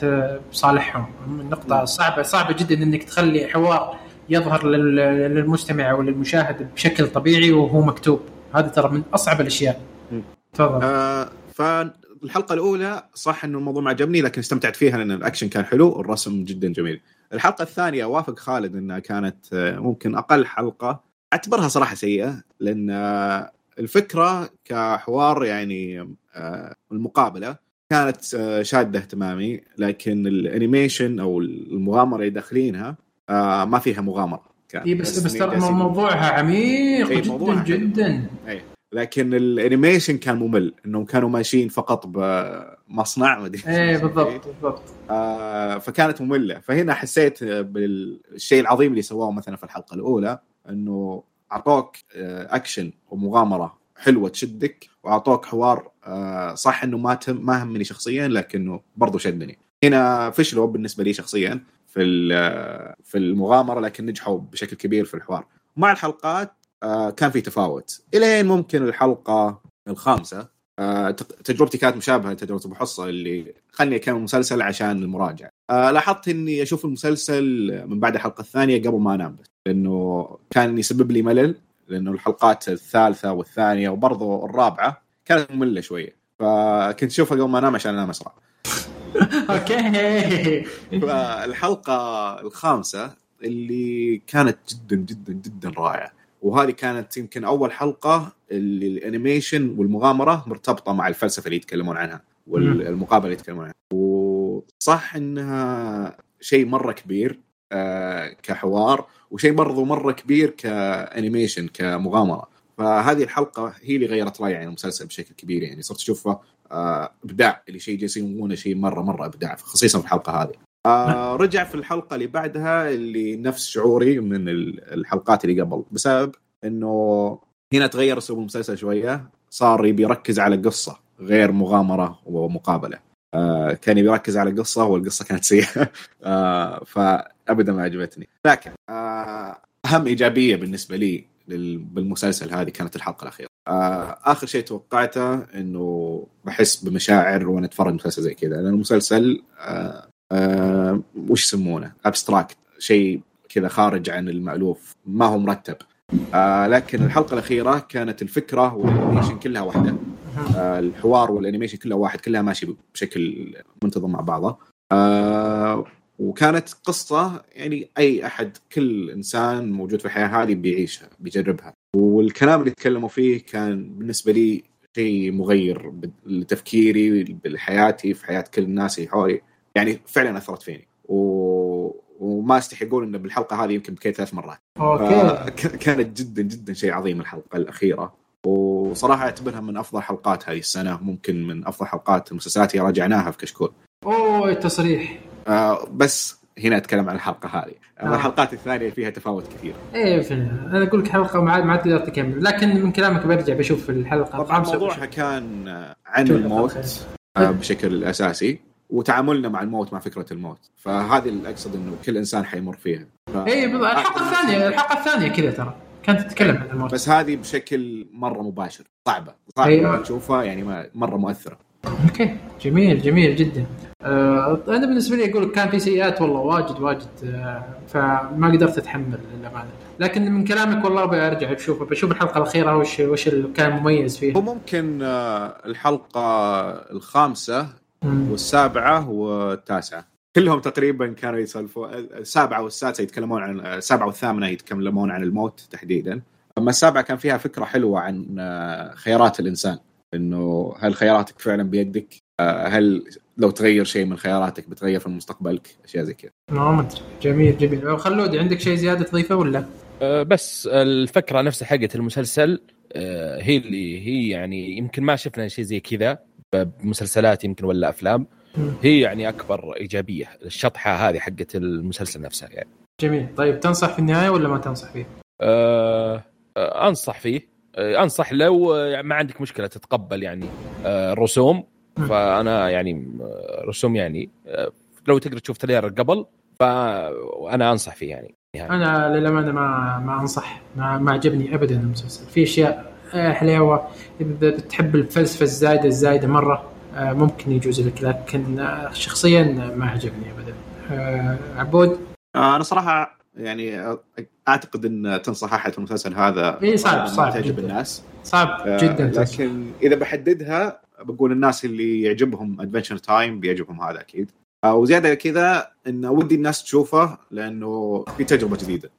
بصالحهم. نقطة صعبة صعبة جدا إنك تخلي حوار يظهر لل- للمستمع أو للمشاهد بشكل طبيعي وهو مكتوب. هذه ترى من أصعب الأشياء. تفضل. آه فالحلقة الأولى صح إنه الموضوع ما عجبني لكن استمتعت فيها لأن الأكشن كان حلو والرسم جدا جميل. الحلقة الثانية أوافق خالد إنها كانت آه، ممكن أقل حلقة. أعتبرها صراحة سيئة لأن آه، الفكرة كحوار يعني آه، المقابلة كانت شادة اهتمامي لكن ال animation أو المغامرة اللي داخلينها ما فيها مغامرة. كان اي بس بس ترى موضوعها عميق إيه، جدا. جدا. لكن ال animation كان ممل إنهم كانوا ماشيين فقط بمصنع ما أدري. إيه بالضبط بالضبط. آه فكانت مملة. فهنا حسيت بالشيء العظيم اللي سواه مثلا في الحلقة الأولى إنه أعطوك آه أكشن ومغامرة حلوة تشدك وأعطوك حوار آه صح إنه ما تم ما همني شخصيا لكنه برضو شدني. هنا فشلوا بالنسبة لي شخصيا في ال- في المغامرة لكن نجحوا بشكل كبير في الحوار. مع الحلقات آه كان في تفاوت. إلين ممكن الحلقة الخامسة. آه تجربتي كانت مشابهة لتجربة أبو حصة اللي خلني أكمل المسلسل عشان المراجعة. آه لاحظت إني أشوف المسلسل من بعد الحلقة الثانية قبل ما أنام بس لأنه كان يسبب لي ملل لأنه الحلقات الثالثة والثانية وبرضه الرابعة كانت مملة شوية. فكنت أشوفها قبل ما أنام عشان أنام أسرع. <laughs> أوكي. <laughs> فالحلقة الخامسة اللي كانت جدا جدا جدا رائعة. وهذه كانت يمكن أول حلقة اللي ال animation والمغامرة مرتبطة مع الفلسفة اللي يتكلمون عنها والمقابلة اللي يتكلمون عنها. وصح إنها شيء مرة كبير آه كحوار وشيء برضو مرة كبير ك animation كمغامرة. فهذه الحلقة هي اللي غيرت رأيي عن المسلسل بشكل كبير. يعني صرت أشوفه آه إبداع. اللي شيء جالسين يسوونه شيء مرة مرة إبداع خصيصا في الحلقة هذه. آه رجع في الحلقة اللي بعدها اللي نفس شعوري من ال- الحلقات اللي قبل بسبب إنه هنا تغير اسلوب المسلسل شوية صار يبي يركز على قصة غير مغامرة ومقابلة. آه كان يبي يركز على قصة والقصة كانت سيئة. <laughs> آه فابدا ما عجبتني. لكن آه أهم إيجابية بالنسبة لي بالمسلسل هذه كانت الحلقة الأخيرة. آه آخر شيء توقعته إنه بحس بمشاعر وأنا أتفرج مسلسل زي كذا لأن المسلسل آه آه وش يسمونه؟ ابستراكت شيء كذا خارج عن المألوف. ما هو مرتب. آه لكن الحلقة الأخيرة كانت الفكرة وال animation كلها واحدة. آه الحوار وال animation كلها واحد كلها ماشي بشكل منتظم مع بعضها آه وكانت قصة يعني أي أحد كل إنسان موجود في الحياة هذه بيعيشها بيجربها. والكلام اللي تكلموا فيه كان بالنسبة لي شيء مغير لتفكيري بحياتي في حياة كل الناس اللي حولي. يعني فعلا أثرت فيني. و... وما استحي أقول انه بالحلقة هذه يمكن بكيت ثلاث مرات. أوكي. كانت جدا جدا شيء عظيم الحلقة الأخيرة. وصراحة أعتبرها من أفضل حلقات هذه السنة ممكن من أفضل حلقات المسلسلات اللي راجعناها في كشكول. أوه التصريح. آه بس هنا أتكلم عن الحلقة هذه. آه. الحلقات الثانية فيها تفاوت كثير. إيه فعلا أنا أقول لك حلقة ما عاد ما عاد تقدر تكمل لكن من كلامك برجع بشوف الحلقة. طبعا موضوعها. كان عن الموت. آه، بشكل أساسي. وتعاملنا مع الموت مع فكرة الموت. فهذه اللي أقصد إنه كل إنسان حيمر فيها. ف... إي. الحلقة الثانية الحلقة الثانية كذا ترى. كانت تتكلم عن الموت. بس هذه بشكل مرة مباشر. صعبة. صعبة أيوة. تشوفها يعني ما مرة مؤثرة. أوكي. جميل جميل جدا. آه أنا بالنسبة لي أقول كان في سيئات والله واجد واجد. آه فما قدرت أتحمل للأمانة. لكن من كلامك والله برجع بشوفه. بشوف الحلقة الأخيرة وش وش اللي كان مميز هو فيها ممكن آه، الحلقة الخامسة. والسابعة والتاسعة. كلهم تقريبا كانوا يسولفوا السابعة والسادسة يتكلمون عن السابعة والثامنة يتكلمون عن الموت تحديدا. أما السابعة كان فيها فكرة حلوة عن آه، خيارات الإنسان. إنه هل خياراتك فعلا بيدك؟ آه، هل لو تغير شيء من خياراتك بتغير في مستقبلك؟ أشياء زي كذا. ما أدري. جميل جميل. خلودي عندك شيء زيادة تضيفه ولا؟ آه، بس الفكرة نفسها حقت المسلسل هي اللي هي يعني يمكن ما شفنا شيء زي كذا. بمسلسلات يمكن ولا أفلام. هي يعني أكبر إيجابية الشطحة هذه حقت المسلسل نفسها يعني جميل طيب تنصح في النهاية ولا ما تنصح فيه؟ أه آه، أنصح فيه آه، أنصح لو آه، ما عندك مشكلة تتقبل يعني آه، الرسوم. فأنا يعني رسوم يعني لو تقدر تشوف تريلر قبل فانا أنصح فيه يعني يعني أنا للأمانة ما ما أنصح ما, ما عجبني ابدا المسلسل في أشياء حلاوة. إذا بتحب الفلسفة الزايدة الزايدة مرة آه، ممكن يجوز لك لكن آه، شخصيا ما عجبني ابدا. آه، عبود؟ آه، أنا صراحة يعني آه، أعتقد إن تنصح أحد في المسلسل هذا إيه، صعب- صعب تعجب جداً. الناس. صعب آه، جدا. لكن إذا بحددها بقول الناس اللي يعجبهم ادفنشر تايم بيعجبهم هذا أكيد. آه، وزيادة كذا إن ودي الناس تشوفه لأنه في تجربة جديدة.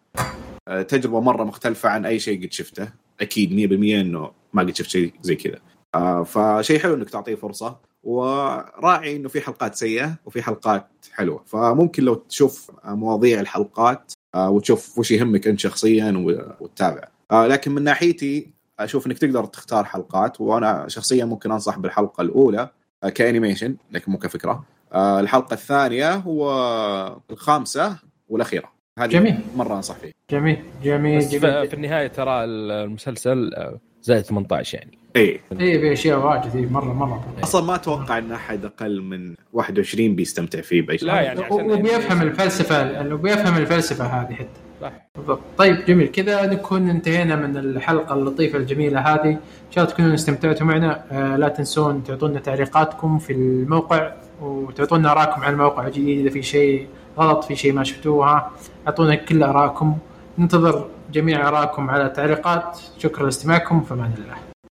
آه، تجربة مرة مختلفة عن أي شيء قد شفته. أكيد 100% إنه ما قد شفت شيء زي كذا. آه، فشيء حلو إنك تعطيه فرصة. وراعي إنه في حلقات سيئة وفي حلقات حلوة. فممكن لو تشوف مواضيع الحلقات آه، وتشوف وش يهمك أنت شخصيا وتتابع. آه، لكن من ناحيتي أشوف إنك تقدر تختار حلقات وأنا شخصيا ممكن أنصح بالحلقة الأولى آه، ك animation لكن مو كفكرة. آه، الحلقة الثانية والخامسه والأخيرة. هذه جميل. مرة أنصح فيه جميل جميل بس في جميل في النهاية ترى المسلسل آه، زائد 18 يعني. اي اي في أشياء واجد إيه، مرة مرة. أصلا ما أتوقع إن أحد أقل من 21 بيستمتع فيه بأي شيء. لا يعني عشان وبيفهم الفلسفة وبيفهم الفلسفة هذه حتى. صح. بالضبط. طيب جميل. كذا نكون انتهينا من الحلقة اللطيفة الجميلة هذه. إن شاء الله تكونوا استمتعتوا معنا. آه لا تنسون تعطونا تعليقاتكم في الموقع وتعطونا ارائكم عن الموقع الجديد إذا في شيء غلط في شيء ما شفتوها أعطونا كل آرائكم. ننتظر جميع آرائكم على التعليقات شكرا لاستماعكم. فمان الله